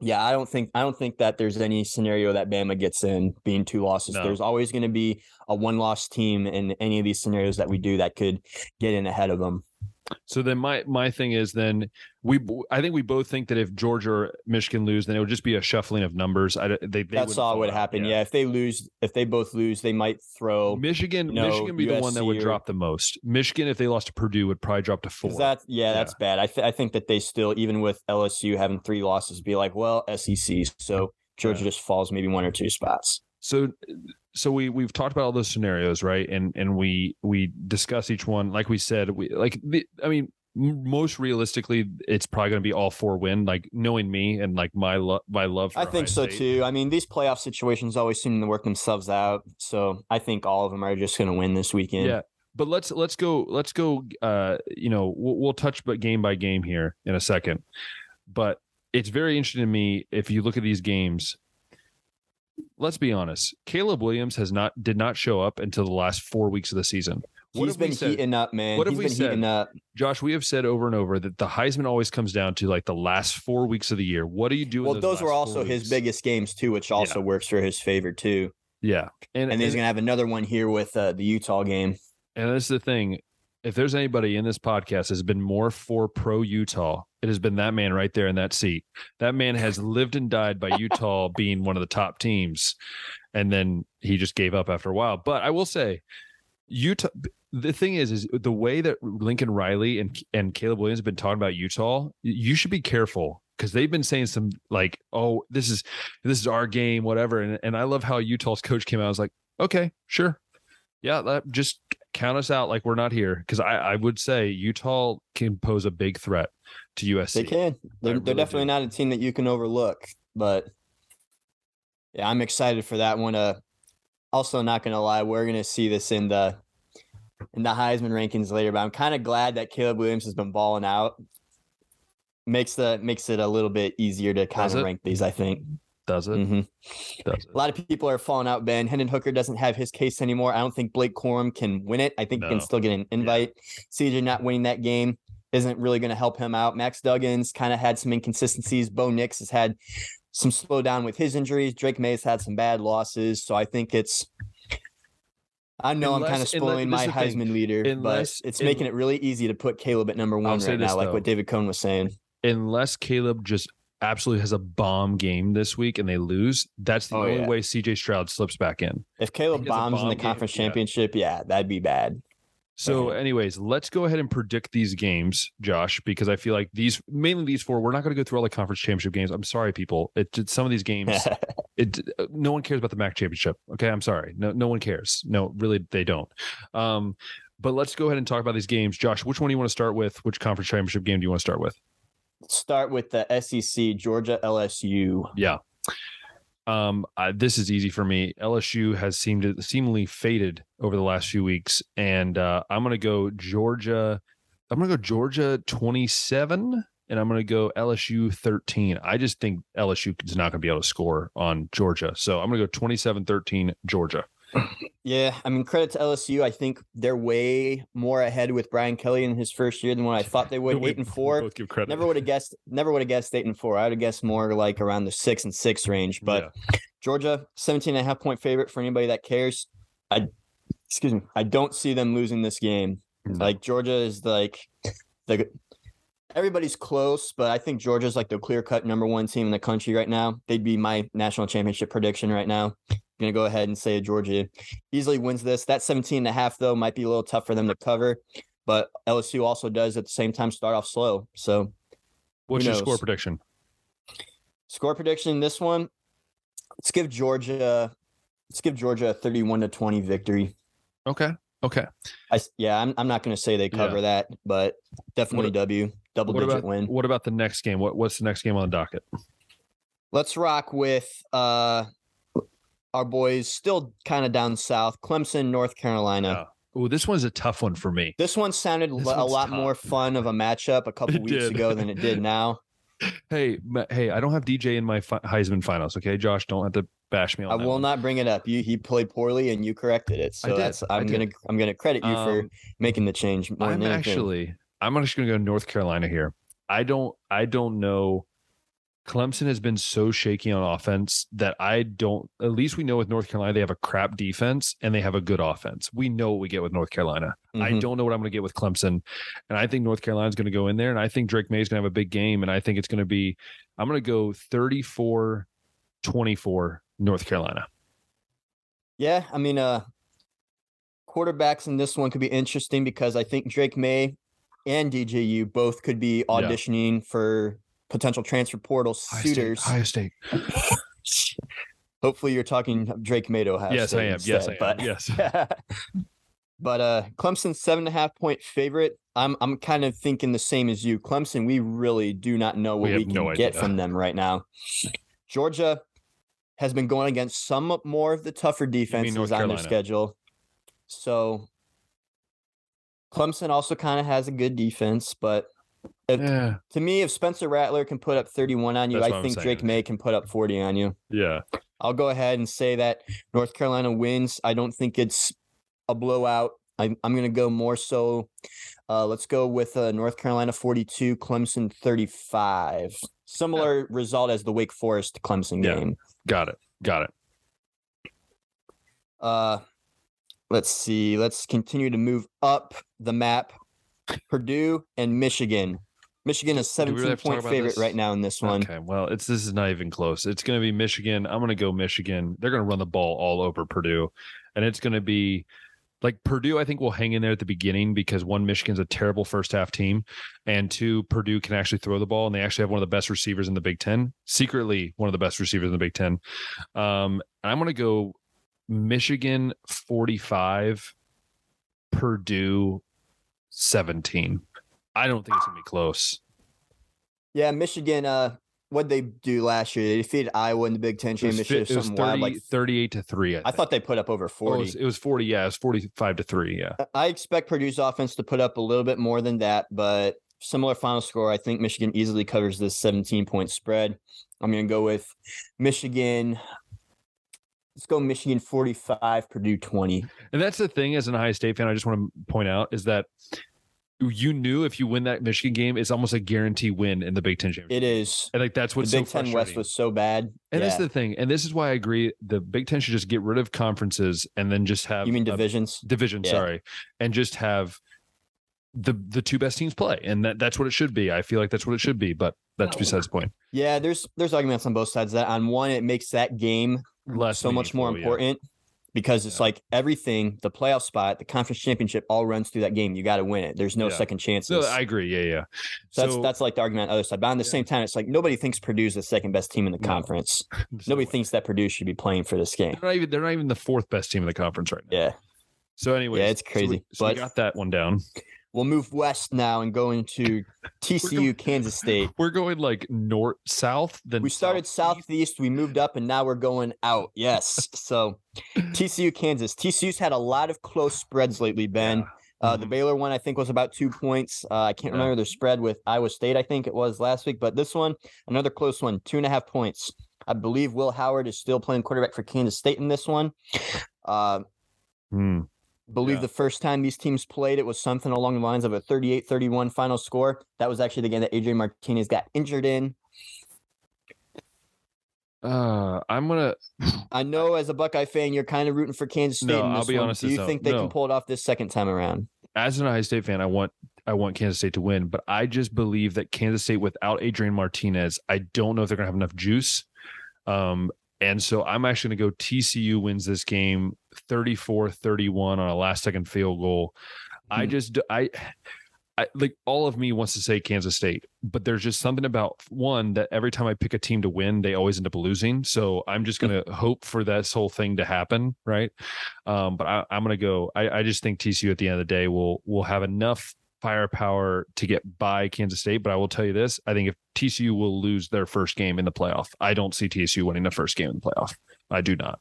yeah, I don't think I don't think that there's any scenario that Bama gets in being two losses. No. There's always going to be a one loss team in any of these scenarios that we do that could get in ahead of them. So then my my thing is then we I think we both think that if Georgia or Michigan lose, then it would just be a shuffling of numbers. I, they, they That's all would happen. Yeah. if they lose, if they both lose, they might throw. Michigan, you know, Michigan be the one that would or- drop the most. Michigan, if they lost to Purdue, would probably drop to four. That yeah, that's bad. I th- I think that they still even with LSU having three losses, be like, well, SEC. So Georgia Yeah. just falls maybe one or two spots. so so we we've talked about all those scenarios right and and we we discuss each one like we said we like the, i mean most realistically it's probably going to be all four win like knowing me and like my love my love for I think Ohio so State. too. I mean, these playoff situations always seem to work themselves out. So I think all of them are just going to win this weekend. yeah but let's let's go let's go uh you know we'll, we'll touch but game by game here in a second but it's very interesting to me if you look at these games let's be honest caleb williams has not did not show up until the last four weeks of the season What He's have been said? heating up, man. What have He's we said? up. Josh, we have said over and over that the Heisman always comes down to like the last four weeks of the year. What do you do? Well, those were last also his biggest games too, which also works for his favor too. Yeah, and And he's and, to have another one here with uh, the Utah game. and that's the thing. If there's anybody in this podcast has been more for pro Utah, it has been that man right there in that seat. That man has lived and died by Utah being one of the top teams, and then he just gave up after a while. But I will say, Utah. The thing is, is the way that Lincoln Riley and and Caleb Williams have been talking about Utah. You should be careful because they've been saying some like, "Oh, this is this is our game," whatever. And and I love how Utah's coach came out. I was like, "Okay, sure, yeah, that, just count us out like we're not here." Because I I would say Utah can pose a big threat to USC. They can. They're, really they're definitely do. not a team that you can overlook. but yeah, I'm excited for that one. Uh, also, not gonna lie, we're gonna see this in the in the Heisman rankings later, but I'm kind of glad that Caleb Williams has been balling out. Makes the makes it a little bit easier to kind Does of it? rank these. I think. Does it? Mhm. Does it? A lot of people are falling out. Ben Hendon Hooker doesn't have his case anymore. I don't think Blake Corum can win it. I think he can still get an invite. CJ not winning that game isn't really going to help him out. Max Duggan's kind of had some inconsistencies. Bo Nix has had some slowdown with his injuries. Drake Maye has had some bad losses. So I think it's. I know I'm kind of spoiling this my is the thing. Heisman leader, Unless- but it's un- making it really easy to put Caleb at number one right this, now, like what David Cohn was saying. Unless Caleb just absolutely has a bomb game this week and they lose, that's the Oh, only yeah. way CJ Stroud slips back in. If Caleb He has a bombs in the game, conference yeah. championship, yeah, that'd be bad. So, Okay. anyways, let's go ahead and predict these games, Josh, because I feel like these mainly these four. We're not going to go through all the conference championship games. I'm sorry, people. It, it some of these games, it no one cares about the MAC championship. Okay, I'm sorry. No, no one cares. No, really, they don't. Um, but let's go ahead and talk about these games, Josh. Which one do you want to start with? Which conference championship game do you want to start with? Start with the SEC, Georgia LSU. Yeah. Um, I, this is easy for me. LSU has seemed to seemingly faded over the last few weeks, and uh, I'm going to go Georgia. I'm going to go Georgia 27, and I'm going to go LSU 13. I just think LSU is not going to be able to score on Georgia, so I'm going to go 27-13 Georgia. Yeah, I mean, credit to LSU. I think they're way more ahead with Brian Kelly in his first year than what I thought they would. Eight and four. both give credit. Never would have guessed. Never would have guessed eight and four. I would have guessed more like around the six and six range. But Georgia, 17 and a half point favorite for anybody that cares. I, excuse me, I don't see them losing this game. Like Georgia is like the everybody's close, but I think Georgia's like the clear cut number one team in the country right now. They'd be my national championship prediction right now. Gonna go ahead and say Georgia easily wins this. That 17 and a half though might be a little tough for them to cover, but LSU also does at the same time start off slow. So What's your score prediction? score prediction in this one, let's give Georgia let's give Georgia a 31 to 20 victory. Okay. Okay. I yeah, I'm I'm not gonna say they cover that, but definitely What- W, double digit about win. what about the next game? What what's the next game on the docket? Let's rock with uh our boys still kind of down south, Clemson, North Carolina. Oh, this one's a tough one for me. This one sounded This a lot tough. more fun of a matchup a couple It weeks did. ago than it did now. Hey, hey, I don't have DJ in my fi- Heisman finals. Okay, Josh, don't have to bash me on I will one. not bring it up. You he played poorly and you corrected it. So that's I'm gonna I'm gonna credit you for Um, making the change I'm actually, I'm actually going to go North Carolina here. I don't, I don't know. Clemson has been so shaky on offense that I don't. At least we know with North Carolina they have a crap defense and they have a good offense. We know what we get with North Carolina. I Mhm. don't know what I'm going to get with Clemson, and I think North Carolina's going to go in there, and I think Drake Maye is going to have a big game, and I think it's going to be. I'm going to go 34, 24 North Carolina. Yeah, I mean, uh, quarterbacks in this one could be interesting because I think Drake Maye and DJU both could be Yeah. auditioning for potential transfer portal State, suitors. Ohio State. Hopefully, you're talking Drake to Ohio Yes, I State am. Yes, I am. but- Yes. but uh, Clemson seven and a half point favorite. I'm I'm kind of thinking the same as you. Clemson, we really do not know what We we, can no get from them right now. Georgia has been going against some more of the tougher defenses on their schedule. So Clemson also kind of has a good defense, but if, Yeah. to me, if Spencer Rattler can put up 31 on you, That's I think Drake. Maye can put up 40 on you. Yeah. I'll go ahead and say that North Carolina wins. I don't think it's a blowout. I'm, I'm going to go more so. Uh, let's go with uh, North Carolina 42, Clemson 35. Similar result as the Wake Forest Clemson Yeah. game. Got it. Got it. Uh, let's see. Let's continue to move up the map. Purdue and Michigan. Michigan is Do we really 17 have to talk point favorite right now in this one. Okay. Well, it's this is not even close. It's going to be Michigan. I'm going to go Michigan. They're going to run the ball all over Purdue, and it's going to be like Purdue. I think will hang in there at the beginning because one, Michigan's a terrible first half team, and two, Purdue can actually throw the ball, and they actually have one of the best receivers in the Big Ten. Secretly, one of the best receivers in the Big Ten. Um, and I'm going to go Michigan 45, Purdue 17. I don't think it's going to be close. Yeah, Michigan. Uh, what they do last year? They defeated Iowa in the Big Ten It was, championship. it was something wild, like 38 to 3. I, I thought they put up over Oh, it, forty. was, it was 40. Yeah, it was 45 to 3. Yeah. I expect Purdue's offense to put up a little bit more than that, but similar final score. I think Michigan easily covers this 17 point spread. I'm going to go with Michigan. Let's go Michigan 45, Purdue 20. And that's the thing as an Ohio State fan, I just want to point out is that you knew if you win that Michigan game, it's almost a guarantee win in the Big Ten championship. It is. And like that's what The Big Ten West was so bad. And yeah. that's the thing. And this is why I agree the Big Ten should just get rid of conferences and then just have you mean divisions? division, Yeah. sorry, and just have the the two best teams play. And that, that's what it should be. I feel like that's what it should be, but that's besides the point. Yeah, there's there's arguments on both sides. of That on one, it makes that game Less so much more important. yeah. Because it's Yeah. like everything, the playoff spot, the conference championship, all runs through that game. You got to win it. There's no Yeah. second chances. No, I agree. Yeah, yeah. So that's So- that's like the argument on the other side. But on the Yeah. same time, it's like nobody thinks Purdue's the second best team in the No. conference. No Nobody thinks that Purdue should be playing for this game. they're not even they're not even the fourth best team in the conference right now. Yeah. So anyway, yeah it's crazy, So we, but- got that one down. We'll move west now and go into TCU, Kansas State. We're going like north south. Then We started southeast. southeast, we moved up, and now we're going out. Yes. So TCU, Kansas. TCU's had a lot of close spreads lately, Ben. Uh, the Mhm. Baylor one, I think, was about two points. Uh, I can't Yeah. remember their spread with Iowa State. I think it was last week, but this one, another close one, two and a half points. I believe Will Howard is still playing quarterback for Kansas State in this one. Uh, Hmm. Believe Yeah. the first time these teams played, it was something along the lines of a 38 31 final score. That was actually the game that Adrian Martinez got injured in. Uh, I'm gonna. I know as a Buckeye fan, you're kind of rooting for Kansas State. No, I'll be one. honest, Do you no- think they no. can pull it off this second time around? As an Ohio State fan, I want I want Kansas State to win, but I just believe that Kansas State without Adrian Martinez, I don't know if they're gonna have enough juice. Um, and so I'm actually gonna go TCU wins this game 34-31 on a last second field goal. I Mhm. just I I, like all of me wants to say Kansas State, but there's just something about one that every time I pick a team to win, they always end up losing. So I'm just gonna hope for this whole thing to happen, right? Um, but I, I'm gonna go. I, I just think TCU at the end of the day will will have enough firepower to get by Kansas State. But I will tell you this: I think if TCU will lose their first game in the playoff, I don't see TCU winning the first game in the playoff. I do not.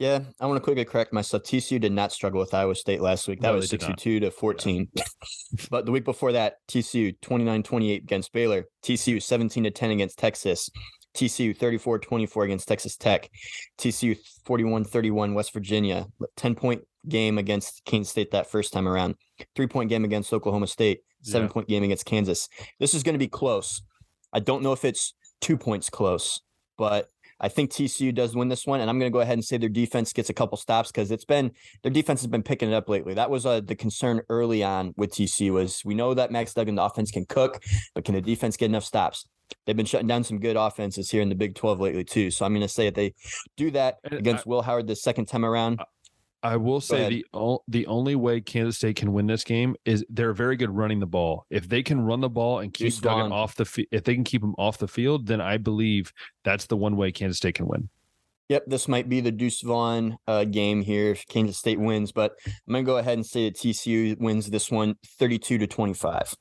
Yeah, I want to quickly correct myself. TCU did not struggle with Iowa State last week. That No, was they did not. 62 to 14. but the week before that, TCU 29 28 against Baylor, TCU 17 to 10 against Texas, TCU 34 24 against Texas Tech, TCU 41 31 West Virginia, 10 point game against Kansas State that first time around, three point game against Oklahoma State, seven Yeah. point game against Kansas. This is going to be close. I don't know if it's two points close, but I think TCU does win this one, and I'm going to go ahead and say their defense gets a couple stops because it's been their defense has been picking it up lately. That was uh, the concern early on with TCU was we know that Max Duggan the offense can cook, but can the defense get enough stops? They've been shutting down some good offenses here in the Big 12 lately too. So I'm going to say if they do that And against Will Howard the second time around, I will say the o- the only way Kansas State can win this game is they're very good running the ball. If they can run the ball and keep Deuce Duggan Vaughn. off the fi- if they can keep him off the field, then I believe that's the one way Kansas State can win. Yep, this might be the Deuce Vaughn uh, game here. if Kansas State wins, but I'm going to go ahead and say that TCU wins this one 32 to 25.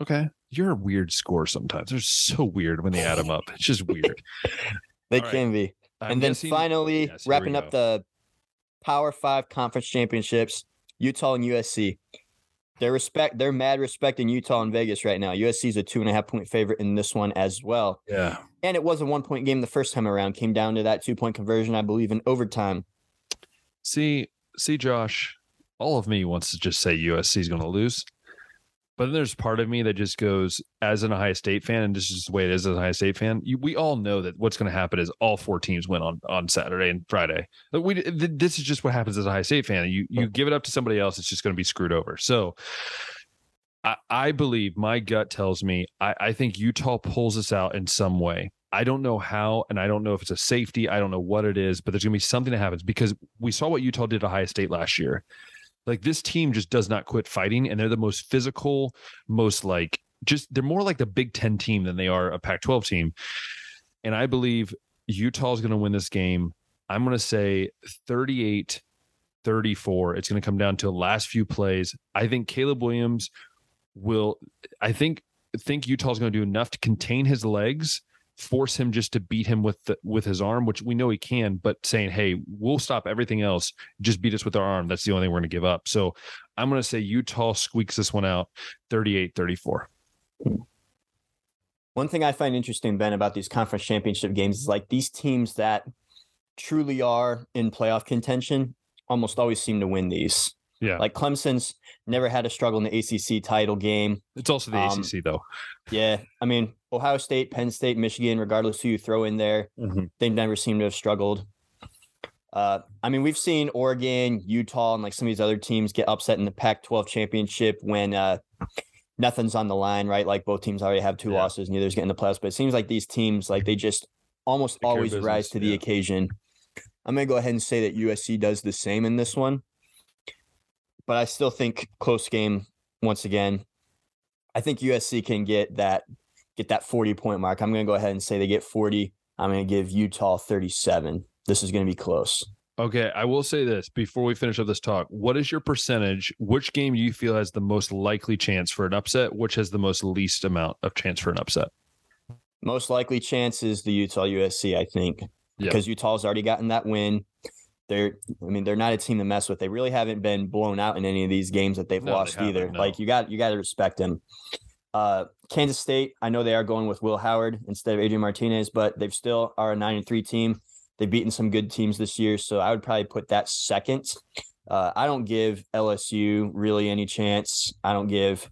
Okay, you're a weird score sometimes. They're so weird when they add them up. It's just weird. They All right. can be. I'm and then guessing- finally, Yes, here we wrapping up go. the Power Five conference championships, Utah and USC. They're respect. They're mad respect in Utah and Vegas right now. USC is a two and a half point favorite in this one as well. yeah. And it was a one point game the first time around. Came down to that two point conversion, I believe, in overtime. See, see, Josh, all of me wants to just say USC is going to lose. But then there's part of me that just goes, as an Ohio State fan, and this is the way it is as an Ohio State fan. You, we all know that what's going to happen is all four teams win on on Saturday and Friday. Like we, th- this is just what happens as a Ohio State fan. You you give it up to somebody else, it's just going to be screwed over. So, I, I believe my gut tells me I, I think Utah pulls us out in some way. I don't know how, and I don't know if it's a safety. I don't know what it is, but there's going to be something that happens because we saw what Utah did to Ohio State last year. Like this team just does not quit fighting, and they're the most physical, most like just they're more like the Big Ten team than they are a Pac 12 team. And I believe Utah is going to win this game. I'm going to say 38 34. It's going to come down to the last few plays. I think Caleb Williams will, I think, think Utah's going to do enough to contain his legs force him just to beat him with the, with his arm, which we know he can, but saying, "Hey, we'll stop everything else, just beat us with our arm." That's the only thing we're going to give up. So I'm going to say Utah squeaks this one out, 38-34. One thing I find interesting, Ben, about these conference championship games is like these teams that truly are in playoff contention almost always seem to win these. Yeah. Like Clemson's never had a struggle in the ACC title game. It's also the Um, ACC though. Yeah. I mean, Ohio State, Penn State, Michigan, regardless who you throw in there, they never seem to have struggled. Uh, I mean, we've seen Oregon, Utah, and like some of these other teams get upset in the Pac 12 championship when uh, nothing's on the line, right? Like both teams already have two Yeah. losses, neither's getting the playoffs. But it seems like these teams, like they just almost Take always rise to the yeah. occasion. I'm going to go ahead and say that USC does the same in this one. But I still think close game once again. I think USC can get that get that 40 point mark. I'm going to go ahead and say they get 40. I'm going to give Utah 37. This is going to be close. Okay, I will say this before we finish up this talk. What is your percentage? Which game do you feel has the most likely chance for an upset? Which has the most least amount of chance for an upset? Most likely chance is the Utah USC, I think, because Utah's already gotten that win. They're, I mean, they're not a team to mess with. They really haven't been blown out in any of these games that they've No, they lost either. no. Like you got, you got to respect them. Uh, Kansas State, I know they are going with Will Howard instead of Adrian Martinez, but they've still are a nine and three team. They've beaten some good teams this year, so I would probably put that second. Uh, I don't give LSU really any chance. I don't give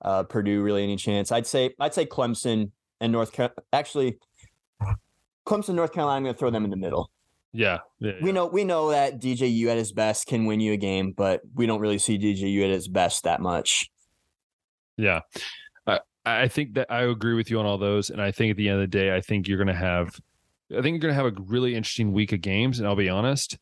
uh, Purdue really any chance. I'd say I'd say Clemson and North Carolina. Actually, Clemson, North Carolina. I'm going to throw them in the middle. Yeah, yeah, We know we know that DJU at his best can win you a game, but we don't really see DJU at his best that much. yeah. I I think that I agree with you on all those, and I think at the end of the day, I think you're to have, I think you're to have a really interesting week of games. And I'll be honest,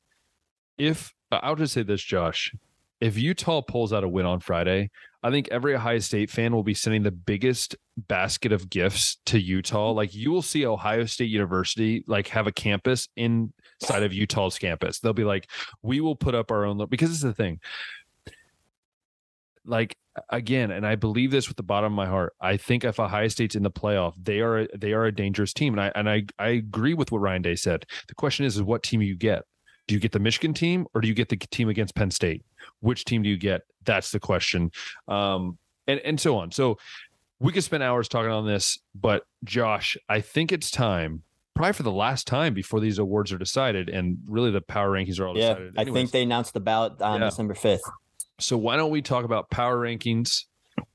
if I'll just say this, Josh, if Utah pulls out a win on Friday, I think every Ohio State fan will be sending the biggest basket of gifts to Utah. Like you will see Ohio State University like have a campus inside of Utah's campus. They'll be like, we will put up our own because is the thing. Like again, and I believe this with the bottom of my heart. I think if Ohio State's in the playoff, they are they are a dangerous team, and I and I I agree with what Ryan Day said. The question is, is what team you get? Do you get the Michigan team or do you get the team against Penn State? Which team do you get? That's the question, um, and and so on. So we could spend hours talking on this, but Josh, I think it's time. Probably for the last time before these awards are decided, and really the power rankings are all Yeah, decided. I think they announced the ballot on Yeah. December fifth. So why don't we talk about power rankings,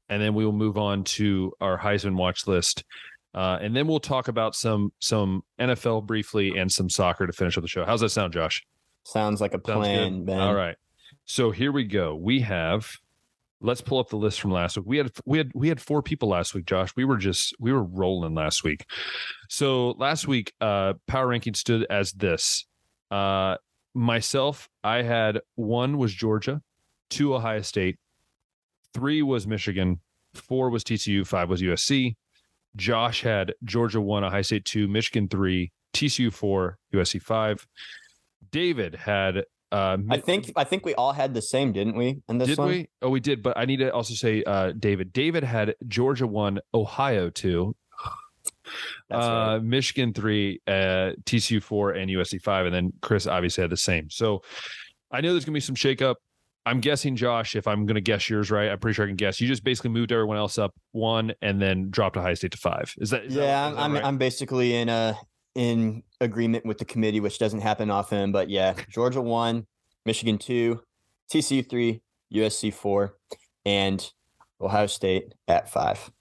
and then we will move on to our Heisman watch list, uh, and then we'll talk about some some NFL briefly and some soccer to finish up the show. How's that sound, Josh? Sounds like a plan. Ben. All right. So here we go. We have. Let's pull up the list from last week. We had we had we had four people last week, Josh. We were just we were rolling last week. So last week, uh, power ranking stood as this. Uh, myself, I had one was Georgia, two Ohio State, three was Michigan, four was TCU, five was USC. Josh had Georgia one, Ohio State two, Michigan three, TCU four, USC five. David had uh, I think I think we all had the same, didn't we? In this did one, we? Oh, we did. But I need to also say, uh, David. David had Georgia one, Ohio two, uh, right. Michigan three, uh, TCU four, and USC five, and then Chris obviously had the same. So I know there's gonna be some shakeup. I'm guessing, Josh, if I'm gonna guess yours right, I'm pretty sure I can guess. You just basically moved everyone else up one, and then dropped Ohio State to five. Is that? Is that- yeah, is that I'm right? I'm basically in a in agreement with the committee, which doesn't happen often. But yeah, Georgia one, Michigan two, TCU three, USC four, and Ohio State at five.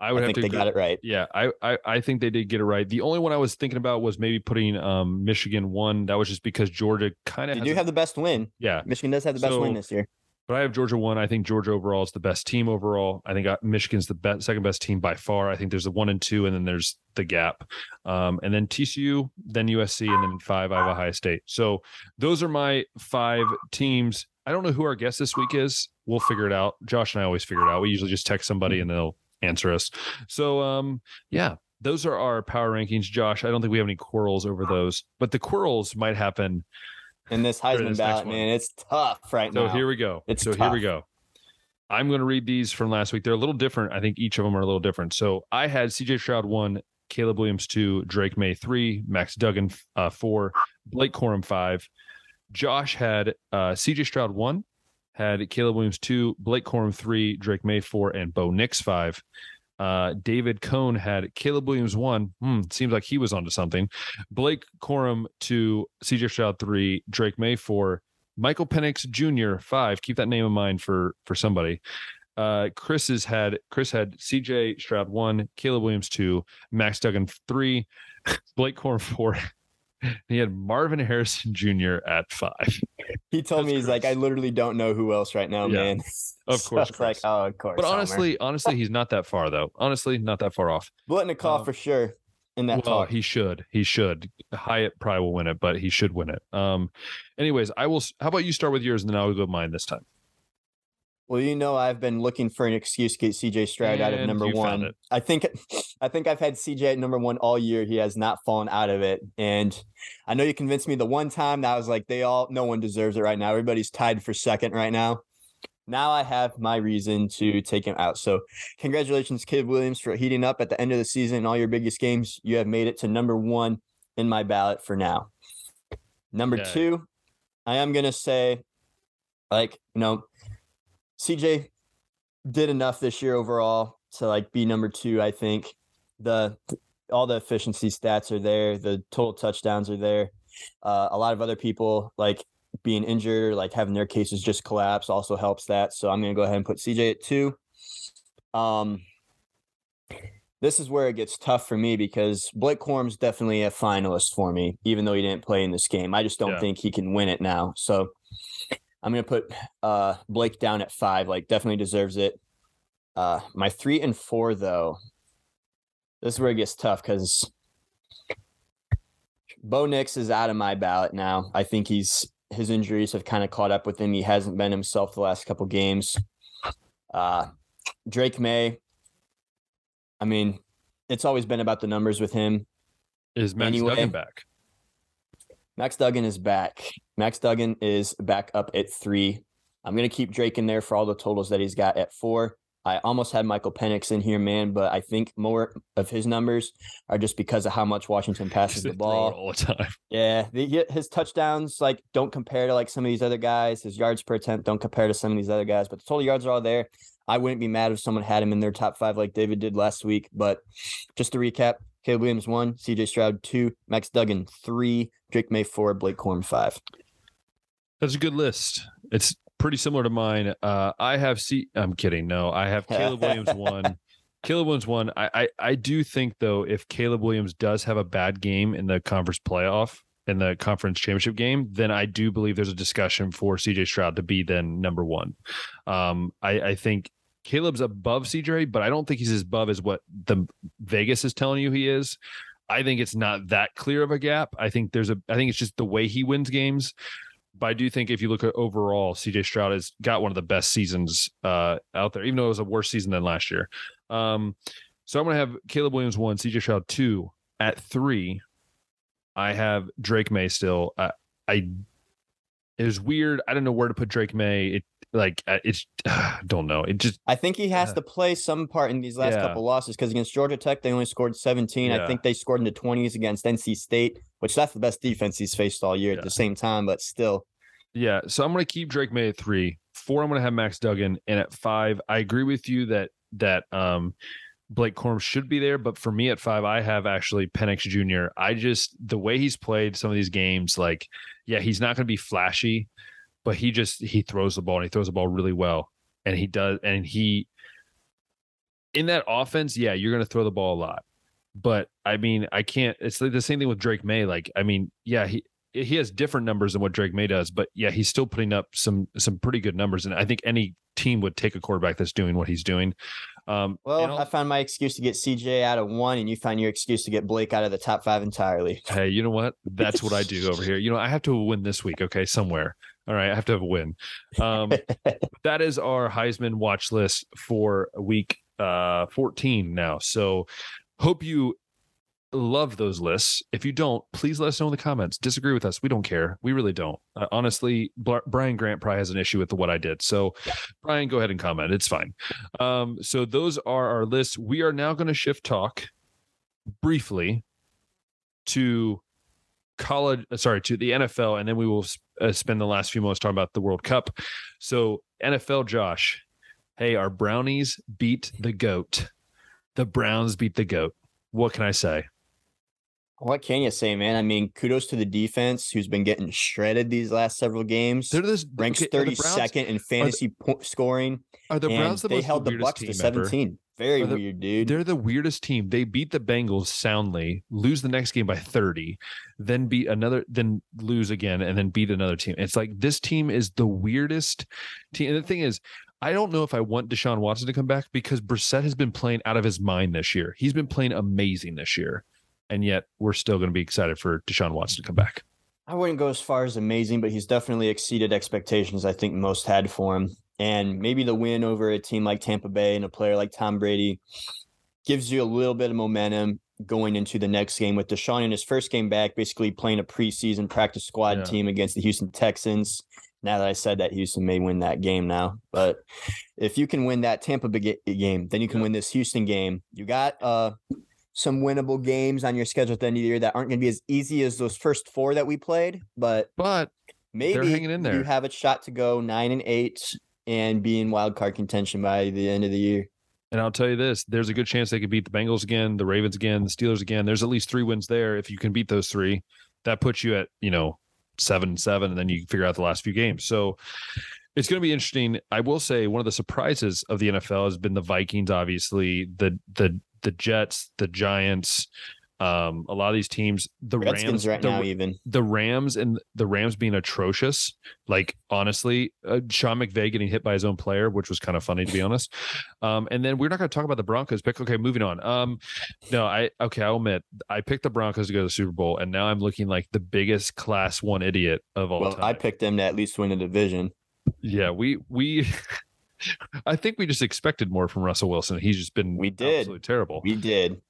I I, would have think to they agree. got it right. Yeah, I, I I think they did get it right. The only one I was thinking about was maybe putting um Michigan one. That was just because Georgia kind of They do have the best win. yeah. Michigan does have the best So- win this year. But I have Georgia one. I think Georgia overall is the best team overall. I think uh, Michigan's the best, second best team by far. I think there's a one and two, and then there's the gap. Um, and then TCU, then USC, and then five. I have Ohio State. So those are my five teams. I don't know who our guest this week is. We'll figure it out. Josh and I always figure it out. We usually just text somebody and they'll answer us. So um, yeah, those are our power rankings. Josh, I don't think we have any quarrels over those, but the quarrels might happen And this Heisman is, next ballot, man, it's tough right So now. So here we go. It's so here we go. I'm going to read these from last week. They're a little different. I think each of them are a little different. So I had CJ Stroud one, Caleb Williams two, Drake Maye three, Max Duggan uh, four, Blake Corum five. Josh had uh, CJ Stroud one, had Caleb Williams two, Blake Corum three, Drake Maye four, and Bo Nix five. Uh, David Cohn had Caleb Williams one. Hmm, seems like he was onto something. Blake Corum two, CJ Stroud three, Drake Maye four, Michael Penix Jr. five. Keep that name in mind for for somebody. Uh, Chris has had Chris had CJ Stroud one, Caleb Williams two, Max Duggan three, Blake Corum four. He had Marvin Harrison Jr. at five. He told That's me he's like, I literally don't know who else right now, Yeah. man. Of course, it's like, oh, of course. But Homer. honestly, honestly, he's not that far though. Honestly, not that far off. Biletnikoff um, for sure in that well, talk. he should. He should. Hyatt probably will win it, but he should win it. Um. Anyways, I will. How about you start with yours, and then I'll go with mine this time. Well, you know, I've been looking for an excuse to get CJ Stroud out of number one. I think, I think I've had CJ at number one all year. He has not fallen out of it, and I know you convinced me the one time that I was like, they all, no one deserves it right now. Everybody's tied for second right now. Now I have my reason to take him out. So, congratulations, Kid Williams, for heating up at the end of the season. in All your biggest games, you have made it to number one in my ballot for now. Number Yay. two, I am gonna say, like, you know, CJ did enough this year overall to like be number two. I think the all the efficiency stats are there. The total touchdowns are there. Uh, a lot of other people like being injured or like having their cases just collapse also helps that. So I'm gonna go ahead and put CJ at two. Um, this is where it gets tough for me because Blake Corum's definitely a finalist for me, even though he didn't play in this game. I just don't Yeah. think he can win it now. So I'm gonna put uh Blake down at five, like definitely deserves it. Uh my three and four though, this is where it gets tough because Bo Nix is out of my ballot now. I think he's his injuries have kind of caught up with him. He hasn't been himself the last couple games. Uh Drake Maye. I mean, it's always been about the numbers with him. Is Max Anyway. Duggan back? Max Duggan is back. Max Duggan is back up at three. I'm gonna keep Drake in there for all the totals that he's got at four. I almost had Michael Penix in here, man, but I think more of his numbers are just because of how much Washington passes the ball. all the time. Yeah, the, his touchdowns like don't compare to like some of these other guys. His yards per attempt don't compare to some of these other guys, but the total yards are all there. I wouldn't be mad if someone had him in their top five like David did last week. But just to recap, Caleb Williams one, CJ Stroud two, Max Duggan three, Drake Maye four, Blake Corum five. That's a good list. It's pretty similar to mine. Uh, I have C. I'm kidding. No, I have Caleb Williams one. Caleb Williams one. I, I I do think though, if Caleb Williams does have a bad game in the conference playoff in the conference championship game, then I do believe there's a discussion for CJ Stroud to be then number one. Um, I, I think Caleb's above CJ, but I don't think he's as above as what the Vegas is telling you he is. I think it's not that clear of a gap. I think there's a. I think it's just the way he wins games. But I do think if you look at overall, CJ Stroud has got one of the best seasons uh, out there, even though it was a worse season than last year. Um, so I'm going to have Caleb Williams one, CJ Stroud two. At three, I have Drake Maye still. I, I it was weird. I don't know where to put Drake Maye. It like uh, it's don't know. It just I think he has Yeah. to play some part in these last Yeah. couple losses because against Georgia Tech they only scored 17. Yeah. I think they scored in the 20s against NC State, which that's the best defense he's faced all year Yeah. at the same time, but still. Yeah, so I'm going to keep Drake Maye at three. Four, I'm going to have Max Duggan, and at five, I agree with you that that um, Blake Corum should be there, but for me at five, I have actually Penix Jr. I just the way he's played some of these games, like yeah, he's not going to be flashy, but he just he throws the ball and he throws the ball really well, and he does, and he in that offense, yeah, you're going to throw the ball a lot, but I mean, I can't. It's like the same thing with Drake Maye. Like, I mean, yeah, he he has different numbers than what Drake Maye does, but yeah, he's still putting up some some pretty good numbers, and I think any team would take a quarterback that's doing what he's doing. Um, Well, I found my excuse to get CJ out of one, and you found your excuse to get Blake out of the top five entirely. hey, you know what? That's what I do over here. You know, I have to win this week, okay, somewhere. All right, I have to have a win. Um, that is our Heisman watch list for week uh 14 now. So hope you love those lists. If you don't, please let us know in the comments. Disagree with us. We don't care. We really don't. Uh, honestly, Bl- Brian Grant probably has an issue with what I did. So Brian, go ahead and comment. It's fine. Um, so those are our lists. We are now going to shift talk briefly to college, uh, sorry, to the NFL, and then we will uh, spend the last few moments talking about the World Cup. So, NFL, Josh, hey, our Brownies beat the GOAT. The Browns beat the GOAT. What can I say? What can you say, man? I mean, kudos to the defense who's been getting shredded these last several games. They're this ranks thirty the second in fantasy po- scoring. Are the Browns the they held the Bucs to ever? Very the- weird, dude. They're the weirdest team. They beat the Bengals soundly, lose the next game by 30, then beat another, then lose again, and then beat another team. It's like this team is the weirdest team. And the thing is, I don't know if I want Deshaun Watson to come back because Brissett has been playing out of his mind this year. He's been playing amazing this year. And yet we're still going to be excited for Deshaun Watson to come back. I wouldn't go as far as amazing, but he's definitely exceeded expectations I think most had for him. And maybe the win over a team like Tampa Bay and a player like Tom Brady gives you a little bit of momentum going into the next game with Deshaun in his first game back, basically playing a preseason practice squad Yeah. team against the Houston Texans. Now that I said that, Houston may win that game now. But if you can win that Tampa Bay game, then you can win this Houston game. You got uh some winnable games on your schedule at the end of the year that aren't going to be as easy as those first four that we played, but But maybe hanging in there. you have a shot to go nine and eight and be in wild card contention by the end of the year. And I'll tell you this: there's a good chance they could beat the Bengals again, the Ravens again, the Steelers again. There's at least three wins there. If you can beat those three, that puts you at you know seven seven, and then you figure out the last few games. So it's going to be interesting. I will say one of the surprises of the NFL has been the Vikings. Obviously, the the the Jets, the Giants, um, a lot of these teams, the Redskins Rams, right the, now, even the Rams and the Rams being atrocious. Like honestly, uh, Sean McVay getting hit by his own player, which was kind of funny to be honest. Um, and then we're not going to talk about the Broncos pick. Okay, moving on. Um, no, I okay, I'll admit I picked the Broncos to go to the Super Bowl, and now I'm looking like the biggest Class One idiot of all well, time. I picked them to at least win a division. yeah, we we. I think we just expected more from Russell Wilson. He's just been We did. absolutely terrible. We did.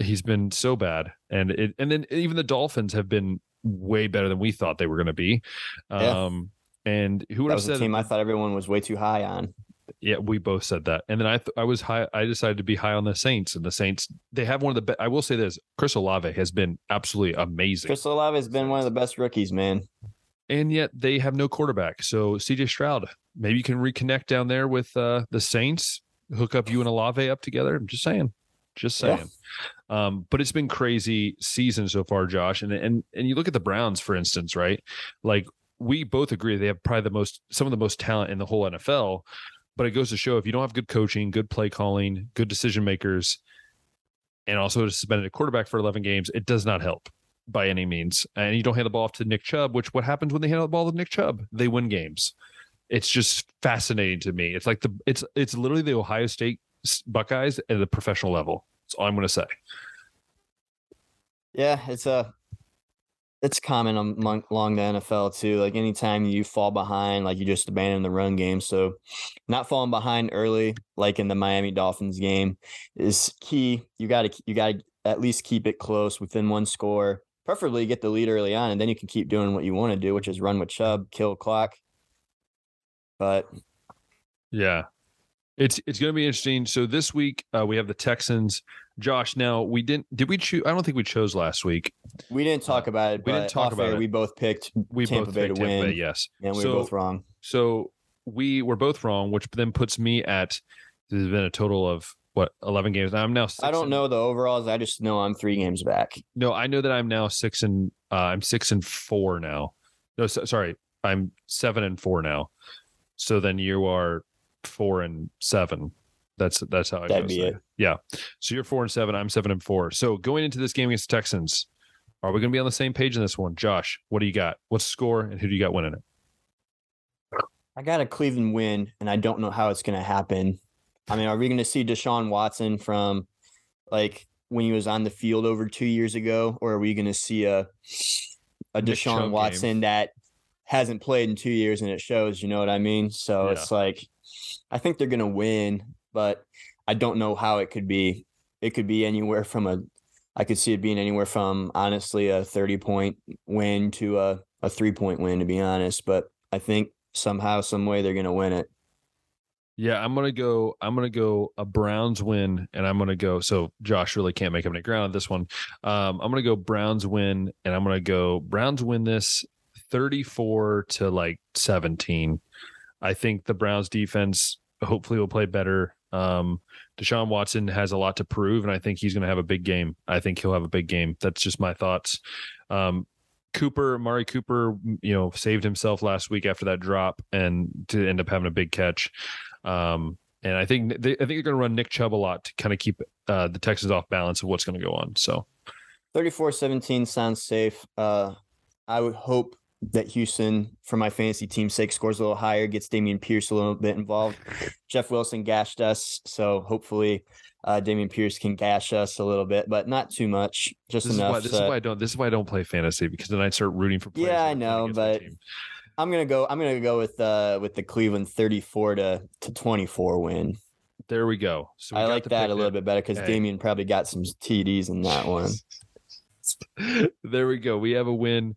He's been so bad. And it and then even the dolphins have been way better than we thought they were going to be. Yeah. um and who would That have said team I thought everyone was way too high on. yeah we both said that. And then i th- i was high i decided to be high on the saints and the saints they have one of the best i will say this chris olave has been absolutely amazing. Chris Olave has been one of the best rookies, man. and yet they have no quarterback. So cj stroud maybe you can reconnect down there with uh the saints hook up you and olave up together. I'm just saying just Yeah. saying. Um but it's been crazy season so far josh and and and you look at the browns for instance right? Like we both agree they have probably the most some of the most talent in the whole nfl but it goes to show if you don't have good coaching good play calling good decision makers and also suspended a quarterback for 11 games it does not help by any means. And you don't hand the ball off to nick chubb which what happens when they hand the ball to nick chubb? They win games. It's just fascinating to me. It's like the it's it's literally the ohio state buckeyes at the professional level that's all i'm going to say Yeah, it's a it's common among along the NFL too. Like anytime you fall behind, like you just abandon the run game. So not falling behind early, like in the Miami Dolphins game, is key. You got to you got to at least keep it close within one score. Preferably get the lead early on, and then you can keep doing what you want to do, which is run with Chubb, kill clock. But Yeah. It's it's going to be interesting. So this week uh, we have the Texans. Josh, now we didn't did we choose I don't think we chose last week. we didn't talk about it. we didn't talk about air, it. We both picked We Tampa both Bay picked to Tampa Bay, win. yes. and we So- were both wrong. So we were both wrong, which then puts me at there's been a total of what 11 games. I'm now six I don't and- know the overalls. I just know I'm three games back. No, I know that I'm now 6 and uh, I'm 6 and 4 now. No, so, sorry. I'm 7 and 4 now. So then you are 4 and 7. That's that's how I That'd be it. Yeah. So you're 4 and 7, I'm 7 and 4. So going into this game against the Texans, are we going to be on the same page in this one? Josh, what do you got? What's the score and who do you got winning it? I got a Cleveland win, and I don't know how it's going to happen. I mean, are we going to see Deshaun Watson from like when he was on the field over two years ago, or are we going to see a a Deshaun game. Watson that hasn't played in two years and it shows? You know what I mean? So Yeah. it's like I think they're going to win, but I don't know how it could be. It could be anywhere from a I could see it being anywhere from honestly a 30 point win to a, a three point win, to be honest. But I think somehow, some way they're going to win it. Yeah, I'm gonna go. I'm gonna go a Browns win, and I'm gonna go. So Josh really can't make up any ground on this one. Um, I'm gonna go Browns win, and I'm gonna go Browns win this 34 to like 17. I think the Browns defense hopefully will play better. Um, Deshaun Watson has a lot to prove, and I think he's going to have a big game. I think he'll have a big game. That's just my thoughts. Um, Cooper, Mari Cooper, you know, saved himself last week after that drop and to end up having a big catch. Um, and I think they, I think they're going to run Nick Chubb a lot to kind of keep uh, the Texans off balance of what's going to go on. So 34-17 sounds safe. Uh, I would hope that Houston, for my fantasy team's sake, scores a little higher, gets Dameon Pierce a little bit involved. Jeff Wilson gashed us, so hopefully uh, Dameon Pierce can gash us a little bit, but not too much, just this enough. Is why, this is why I don't. This is why I don't play fantasy because then I start rooting for. Yeah, I know, but I'm gonna go. I'm gonna go with uh with the Cleveland 34 to to 24 win. There we go. So we I like that a little bit better because hey. Dameon probably got some TDs in that one. there we go. We have a win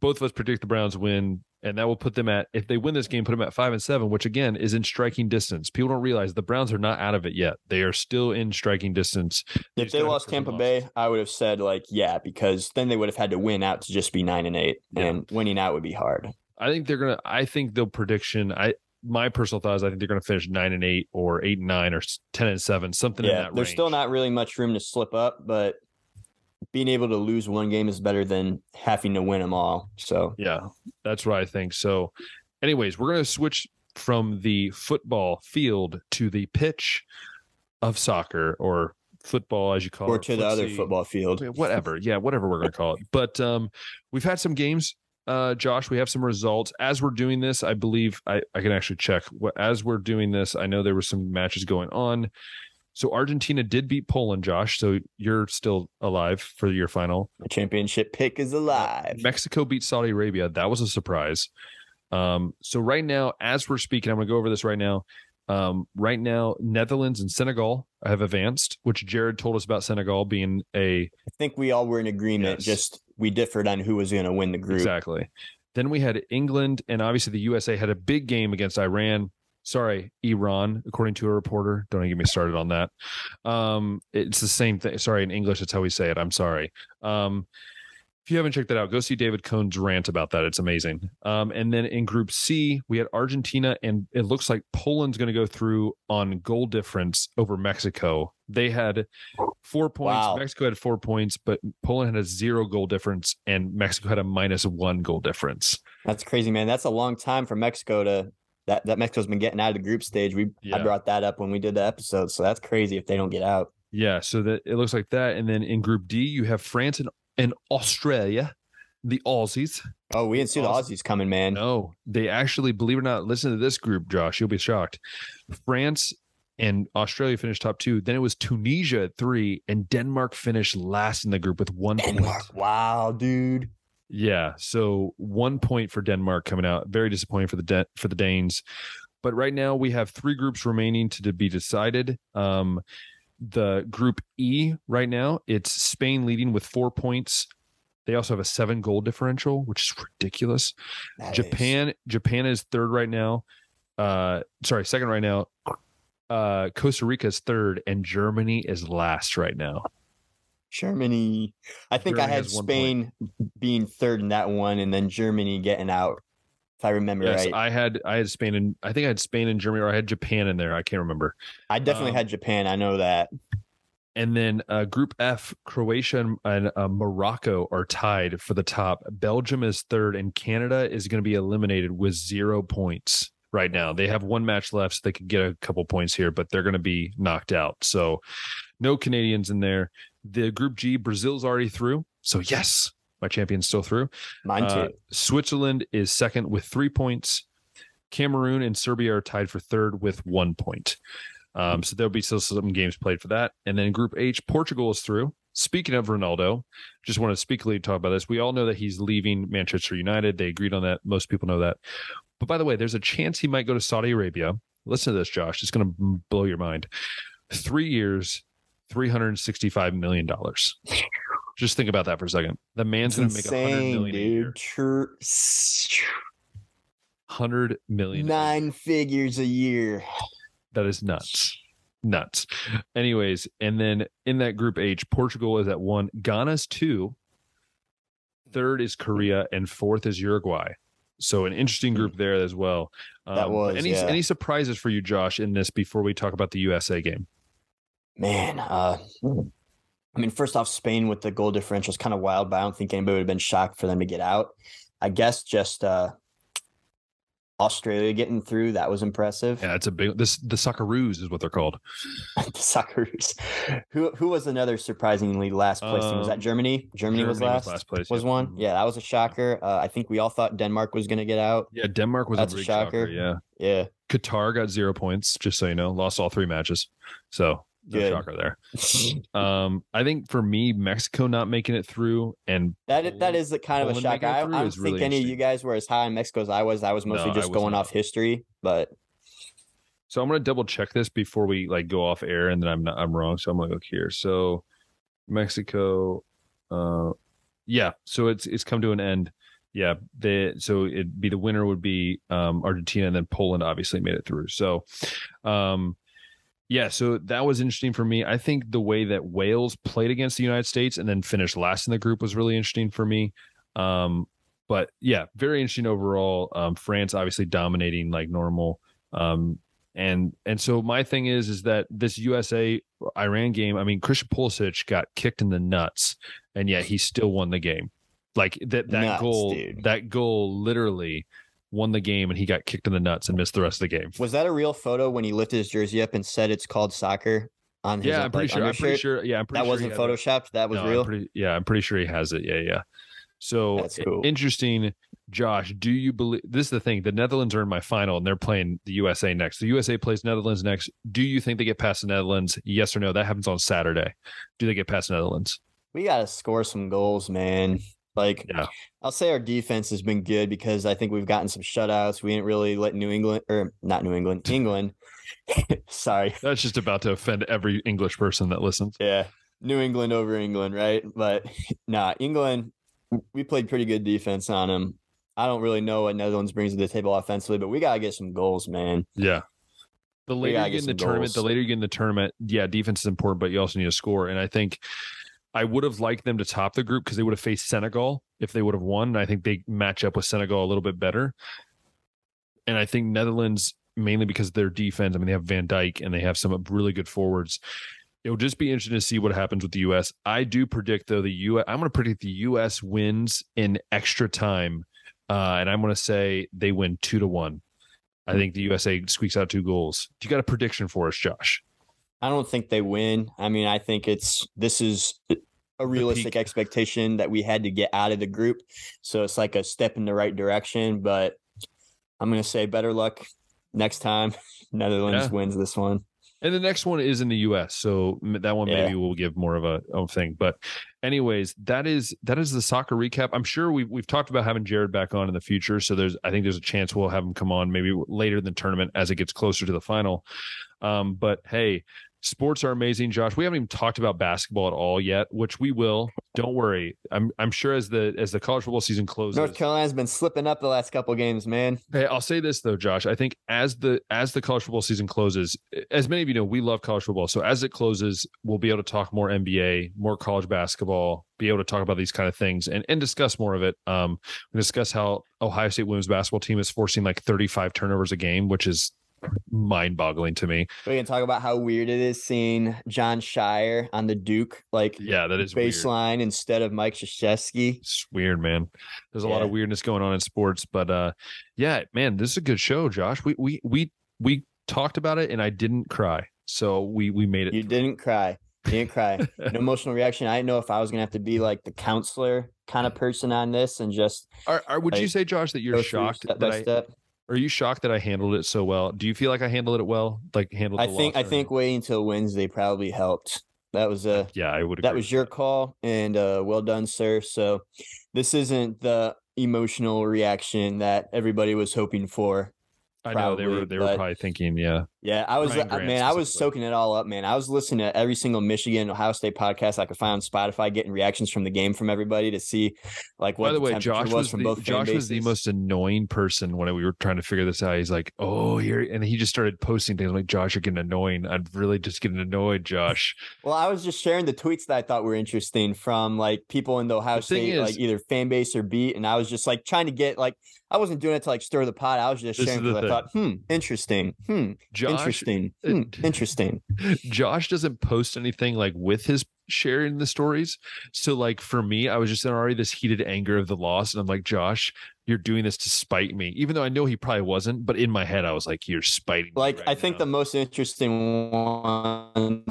both of us predict the Browns win, and that will put them at if they win this game, put them at five and seven, which again is in striking distance. People don't realize the Browns are not out of it yet; they are still in striking distance. They if they lost Tampa Bay. I would have said like yeah, because then they would have had to win out to just be nine and eight, yeah. and winning out would be hard. I think they're gonna. I think they'll prediction. I my personal thought is I think they're going to finish nine and eight or eight and nine or ten and seven, something yeah, in that. There's range. still not really much room to slip up, but being able to lose one game is better than having to win them all. So. Yeah, that's what I think. So, anyways, we're gonna switch from the football field to the pitch of soccer or football as you call or it or to the other football field. Whatever. Yeah whatever we're going to call it. But um we've had some games uh josh. We have some results. As we're doing this i believe i i can actually check. What as we're doing this i know there were some matches going on so Argentina did beat Poland, Josh. So you're still alive for your final. The championship pick is alive. Mexico beat Saudi Arabia. That was a surprise. Um, so right now, as we're speaking, I'm going to go over this right now. Um, right now, Netherlands and Senegal have advanced, which Jared told us about Senegal being a. I think we all were in agreement. Yes. Just we differed on who was going to win the group. Exactly. Then we had England, and obviously the USA had a big game against Iran sorry, Iran, according to a reporter. Don't even get me started on that. Um, it's the same thing. Sorry, in English, that's how we say it. I'm sorry. Um, if you haven't checked that out, go see David Cohn's rant about that. It's amazing. Um, and then in Group C, we had Argentina, and it looks like Poland's going to go through on goal difference over Mexico. They had four points. Wow. Mexico had four points, but Poland had a zero goal difference, and Mexico had a minus one goal difference. That's crazy, man. That's a long time for Mexico to that that Mexico's been getting out of the group stage. We yeah. I brought that up when we did the episode, so that's crazy if they don't get out. Yeah, so that it looks like that, and then in Group D you have France and, and Australia, the Aussies. Oh, we didn't see the Aussies coming, man. No, they actually, believe it or not, listen to this group, Josh. You'll be shocked. France and Australia finished top two. Then it was Tunisia at three, and Denmark finished last in the group with one Denmark. point. Wow, dude. Yeah, so one point for Denmark coming out. Very disappointing for the De- for the Danes. But right now we have three groups remaining to, to be decided. Um, the group E right now, it's Spain leading with four points. They also have a seven goal differential, which is ridiculous. Nice. Japan, Japan is third right now. Uh, sorry, second right now. Uh, Costa Rica is third, and Germany is last right now. Germany. I think Germany I had Spain being third in that one, and then Germany getting out. If I remember yes, right, I had I had Spain and I think I had Spain and Germany, or I had Japan in there. I can't remember. I definitely um, had Japan. I know that. And then uh, Group F, Croatia and, and uh, Morocco are tied for the top. Belgium is third, and Canada is going to be eliminated with zero points right now. They have one match left, so they could get a couple points here, but they're going to be knocked out. So, no Canadians in there. The Group G, Brazil's already through. So, yes, my champion's still through. Mine uh, too. Uh, Switzerland is second with three points. Cameroon and Serbia are tied for third with one point. Um, so there'll be still some games played for that. And then Group H, Portugal is through. Speaking of Ronaldo, just want to speakly talk about this. We all know that he's leaving Manchester United. They agreed on that. Most people know that. But by the way, there's a chance he might go to Saudi Arabia. Listen to this, Josh. It's going to blow your mind. Three years, $365 million. Just think about that for a second. The man's going to make a hundred million dude. a year. True. Hundred million. Nine figures a year. That is nuts. Nuts. Anyways, and then in that group H, Portugal is at one, Ghana's two, third is Korea, and fourth is Uruguay. So an interesting group there as well. Um, That was, any yeah. any surprises for you, Josh, in this before we talk about the USA game? Man, uh, I mean, first off, Spain with the goal differential is kind of wild, but I don't think anybody would have been shocked for them to get out. I guess just uh, Australia getting through that was impressive. Yeah, it's a big this the Socceroos is what they're called. the Socceroos. Who who was another surprisingly last place team? Was that Um, Germany? Germany, was Germany last. place. Was yeah. one? Mhm. Yeah, that was a shocker. Uh, I think we all thought Denmark was going to get out. Yeah, Denmark was That's a a shocker. shocker. Yeah. Yeah, Qatar got zero points, just so you know, lost all three matches. So no Good. shocker there. Um, I think for me, Mexico not making it through and that is, that is the kind of a Poland shocker. making it I, I don't think really any of you guys were as high in Mexico as I was. I was mostly No, just was going not. off history, but So I'm gonna double check this before we like go off air, and then I'm not, I'm wrong. So I'm gonna look here. So Mexico, uh, yeah. So it's it's come to an end. Yeah. The so it'd be the winner would be um Argentina, and then Poland obviously made it through. So, um, yeah. So that was interesting for me. I think the way that Wales played against the United States and then finished last in the group was really interesting for me. Um, but yeah, very interesting overall. Um, France obviously dominating like normal. Um, and and so my thing is is that this USA Iran game, I mean Christian Pulisic got kicked in the nuts, and yet he still won the game. Like that that Nuts, goal dude. that goal literally won the game, and he got kicked in the nuts and missed the rest of the game. was that a real photo when he lifted his jersey up and said it's called soccer on his Yeah, I'm pretty like, sure. I'm pretty sure. Yeah, I'm pretty sure that sure wasn't he had that. photoshopped. That was No, I'm real. pretty- yeah, I'm pretty sure he has it. Yeah, yeah. So That's cool. interesting, Josh. Do you believe this is the thing? The Netherlands are in my final, and they're playing the USA next. The USA plays Netherlands next. Do you think they get past the Netherlands? Yes or no? That happens on Saturday. Do they get past the Netherlands? we got to score some goals, man. Like, Yeah. I'll say our defense has been good because I think we've gotten some shutouts. We didn't really let New England or not New England, England. Sorry. That's just about to offend every English person that listens. Yeah. New England over England, right? But nah, England, we played pretty good defense on them. I don't really know what Netherlands brings to the table offensively, but we got to get some goals, man. Yeah. The later you get get in the some tournament, the later you get in the tournament, yeah, defense is important, but you also need to score. And I think I would have liked them to top the group because they would have faced Senegal if they would have won. And I think they match up with Senegal a little bit better. And I think Netherlands, mainly because of their defense, I mean, they have Van Dijk and they have some really good forwards. It'll just be interesting to see what happens with the U.S. I do predict, though, the U.S. I'm going to predict the U.S. wins in extra time. Uh, and I'm going to say they win two to one. I think the USA squeaks out two goals. Do you got a prediction for us, Josh? I don't think they win. I mean, I think it's this is a realistic expectation that we had to get out of the group. So it's like a step in the right direction, but I'm going to say better luck next time. Netherlands Yeah. wins this one. And the next one is in the U.S., so that one Yeah. maybe we'll give more of a, of a thing. But, anyways, that is that is the soccer recap. I'm sure we've we've talked about having Jared back on in the future, so there's I think there's a chance we'll have him come on maybe later in the tournament as it gets closer to the final. Um, but hey, sports are amazing, Josh. We haven't even talked about basketball at all yet, which we will. Don't worry. I'm I'm sure as the as the college football season closes, North Carolina's been slipping up the last couple games, man. Hey, I'll say this though, Josh. I think as the as the college football season closes, as many of you know, we love college football. So as it closes, we'll be able to talk more NBA, more college basketball, be able to talk about these kind of things and and discuss more of it. Um, we discuss how Ohio State women's basketball team is forcing like 35 turnovers a game, which is mind-boggling to me. We can talk about how weird it is seeing Jon Scheyer on the Duke like Yeah, that is baseline instead of Mike Krzyzewski. It's weird, man. There's a lot of weirdness going on in sports, but uh yeah, man, this is a good show, Josh. We we we we talked about it and I didn't cry. So we we made it. You through. didn't cry. You didn't cry. An emotional reaction. I didn't know if I was gonna have to be like the counselor kind of person on this and just Are, are, would you say, Josh, that you're shocked step that by I, step. Are you shocked that I handled it so well? Do you feel like I handled it well? Like handled I think I think waiting until Wednesday probably helped. That was a yeah, I would that was your call and uh well done, sir. So this isn't the emotional reaction that everybody was hoping for. I know they were they were probably thinking, yeah. Yeah, I was uh, man, I was soaking it all up, man. I was listening to every single Michigan Ohio State podcast I could find on Spotify, getting reactions from the game from everybody to see like what By the, the way, Josh was, was from the, both Josh was the most annoying person when we were trying to figure this out. He's like, "Oh, here," and he just started posting things I'm like, "Josh, you're getting annoying. I'm really just getting annoyed, Josh." Well, I was just sharing the tweets that I thought were interesting from like people in the Ohio The State, is- like either fan base or beat, and I was just like trying to get like I wasn't doing it to like stir the pot. I was just sharing because I thought, hmm, interesting, hmm, Josh, interesting, uh, hmm, interesting. Josh doesn't post anything like with his sharing the stories. So like for me, I was just in already this heated anger of the loss, and I'm like, Josh, you're doing this to spite me, even though I know he probably wasn't. But in my head, I was like, you're spiting. me Like right I think now. the most interesting one,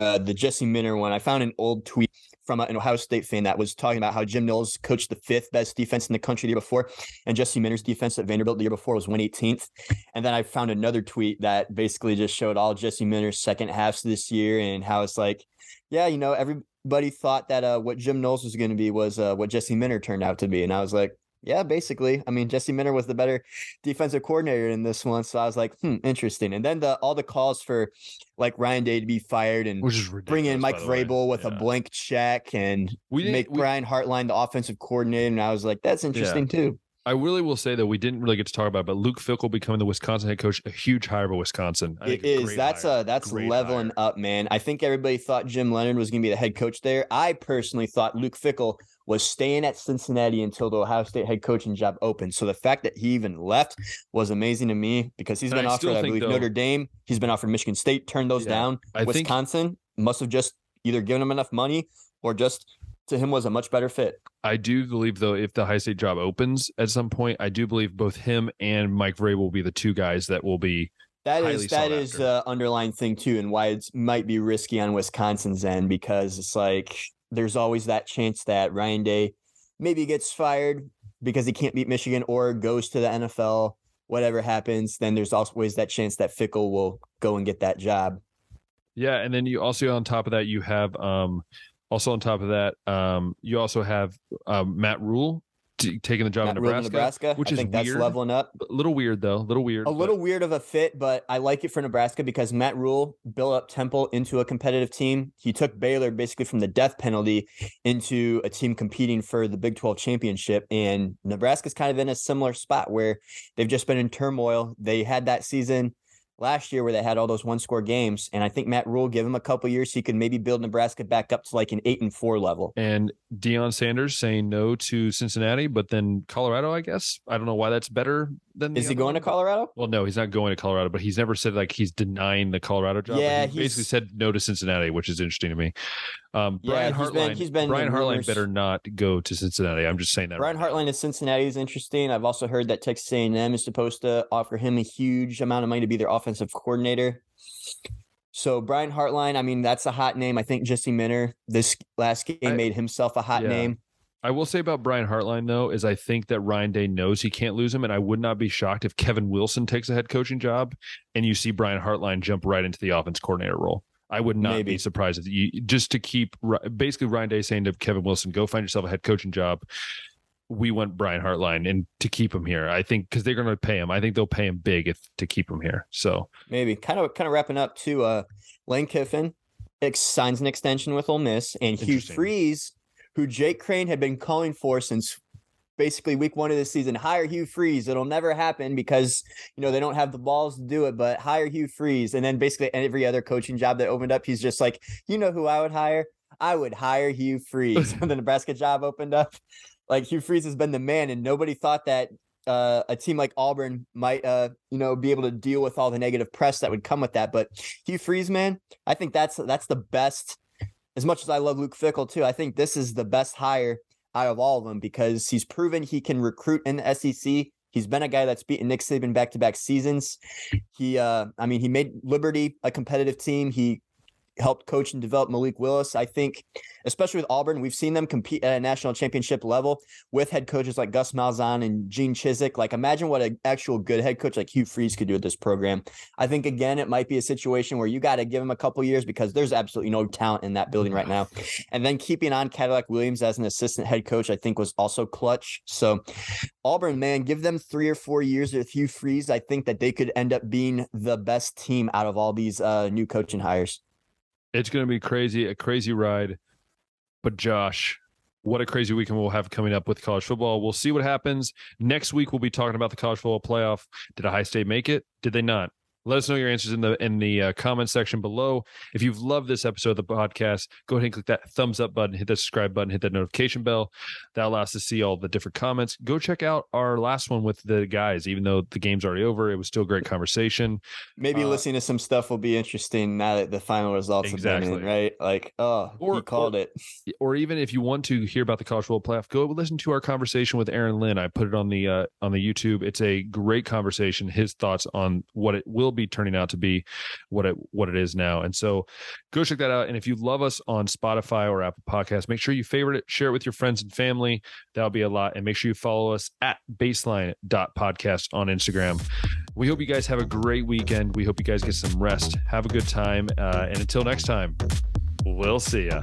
uh, the Jesse Minter one. I found an old tweet from an Ohio State fan that was talking about how Jim Knowles coached the fifth best defense in the country the year before, and Jesse Minter's defense at Vanderbilt the year before was 118th. And then I found another tweet that basically just showed all Jesse Minter's second halves this year and how it's like, yeah, you know, everybody thought that uh, what Jim Knowles was going to be was uh, what Jesse Minter turned out to be, and I was like. Yeah, basically. I mean, Jesse Minter was the better defensive coordinator in this one, so I was like, "Hmm, interesting." And then the all the calls for like Ryan Day to be fired and which is ridiculous, bring in Mike. Vrabel with a blank check and We make we- Brian Hartline the offensive coordinator. And I was like, that's interesting too. I really will say that we didn't really get to talk about, it, but Luke Fickell becoming the Wisconsin head coach, a huge hire by Wisconsin. I think It a is. That's hire. uh that's Great leveling hire. up, man. I think everybody thought Jim Leonhard was gonna be the head coach there. I personally thought Luke Fickell was staying at Cincinnati until the Ohio State head coaching job opened. So the fact that he even left was amazing to me because he's And been I offered, I believe, though- Notre Dame. He's been offered Michigan State, turned those Yeah. down. I think Wisconsin must have just either given him enough money or just to him was a much better fit. I do believe though, if the high state job opens at some point, I do believe both him and Mike Vrabel will be the two guys that will be. That is that is is that sought is after. uh, underlying thing too, and why it might be risky on Wisconsin's end because it's like there's always that chance that Ryan Day maybe gets fired because he can't beat Michigan or goes to the NFL. Whatever happens, then there's always that chance that Fickell will go and get that job. Yeah, and then you also on top of that you have um also on top of that um you also have um, Matt Rhule t- taking the job Matt in Nebraska, Nebraska, which I is think that's leveling up. A little weird though, a little weird. A but- little weird of a fit, but I like it for Nebraska because Matt Rhule built up Temple into a competitive team. He took Baylor basically from the death penalty into a team competing for the Big 12 championship. And Nebraska's kind of in a similar spot where they've just been in turmoil. They had that season last year where they had all those one score games. And I think Matt Rhule give him a couple years, he could maybe build Nebraska back up to like an eight and four level. and Deion Sanders saying no to Cincinnati, but then Colorado, I guess. I don't know why that's better than. Is he going to. Colorado? Well, no, he's not going to Colorado, but he's never said like he's denying the Colorado job. Yeah, he basically said no to Cincinnati, which is interesting to me. Um, Yeah, Brian he's Hartline, been- he's been Brian in Hartline rumors. better not go to Cincinnati. I'm just saying that. Brian right now. Hartline of Cincinnati is interesting. I've also heard that Texas A&M is supposed to offer him a huge amount of money to be their offensive coordinator. So Brian Hartline, I mean, that's a hot name. I think Jesse Minter this last game I- made himself a hot Yeah. name. I will say about Brian Hartline though is I think that Ryan Day knows he can't lose him, and I would not be shocked if Kevin Wilson takes a head coaching job and you see Brian Hartline jump right into the offense coordinator role. I would not Maybe. be surprised if you just to keep basically Ryan Day saying to Kevin Wilson, "Go find yourself a head coaching job." We want Brian Hartline and to keep him here. I think because they're going to pay him. I think they'll pay him big if to keep him here. So Maybe kind of kind of wrapping up to uh Lane Kiffin ex- signs an extension with Ole Miss and Hugh. Freeze, who Jake Crane had been calling for since basically week one of the season. Hire Hugh Freeze. It'll never happen because you know they don't have the balls to do it, but hire Hugh Freeze. And then basically every other coaching job that opened up, he's just like, you know who I would hire? I would hire Hugh Freeze when the Nebraska job opened up. Like Hugh Freeze has been the man, and nobody thought that uh, a team like Auburn might, uh, you know, be able to deal with all the negative press that would come with that. But Hugh Freeze, man, I think that's that's the best. As much as I love Luke Fickell too, I think this is the best hire out of all of them because he's proven he can recruit in the SEC. He's been a guy that's beaten Nick Saban back to back seasons. He, uh, I mean, he made Liberty a competitive team. He helped coach and develop Malik Willis. I think, especially with Auburn, we've seen them compete at a national championship level with head coaches like Gus Malzahn and Gene Chizik. Like, imagine what an actual good head coach like Hugh Freeze could do with this program. I think again, it might be a situation where you got to give him a couple years because there's absolutely no talent in that building right now. And then keeping on Cadillac Williams as an assistant head coach, I think was also clutch. So Auburn, man, give them three or four years with Hugh Freeze. I think that they could end up being the best team out of all these uh, new coaching hires. It's going to be crazy, a crazy ride. But Josh, what a crazy weekend we'll have coming up with college football. We'll see what happens. Next week, we'll be talking about the college football playoff. Did Ohio State make it? Did they not? Let us know your answers in the in the uh, comment section below. If you've loved this episode of the podcast, go ahead and click that thumbs up button, hit that subscribe button, hit that notification bell. That allows us to see all the different comments. Go check out our last one with the guys. Even though the game's already over, it was still a great conversation. Maybe uh, listening to some stuff will be interesting now that the final results exactly. have been in, right? Like, oh, or, he called or, it. Or even if you want to hear about the college football playoff, go listen to our conversation with Aaron Lynn. I put it on the uh, on the YouTube. It's a great conversation. His thoughts on what it will be turning out to be what it what it is now. And so go check that out. And if you love us on Spotify or Apple Podcasts, make sure you favorite it, share it with your friends and family. That'll be a lot. And make sure you follow us at baseline.podcast on Instagram. We hope you guys have a great weekend. We hope you guys get some rest. Have a good time. Uh, and until next time, we'll see ya.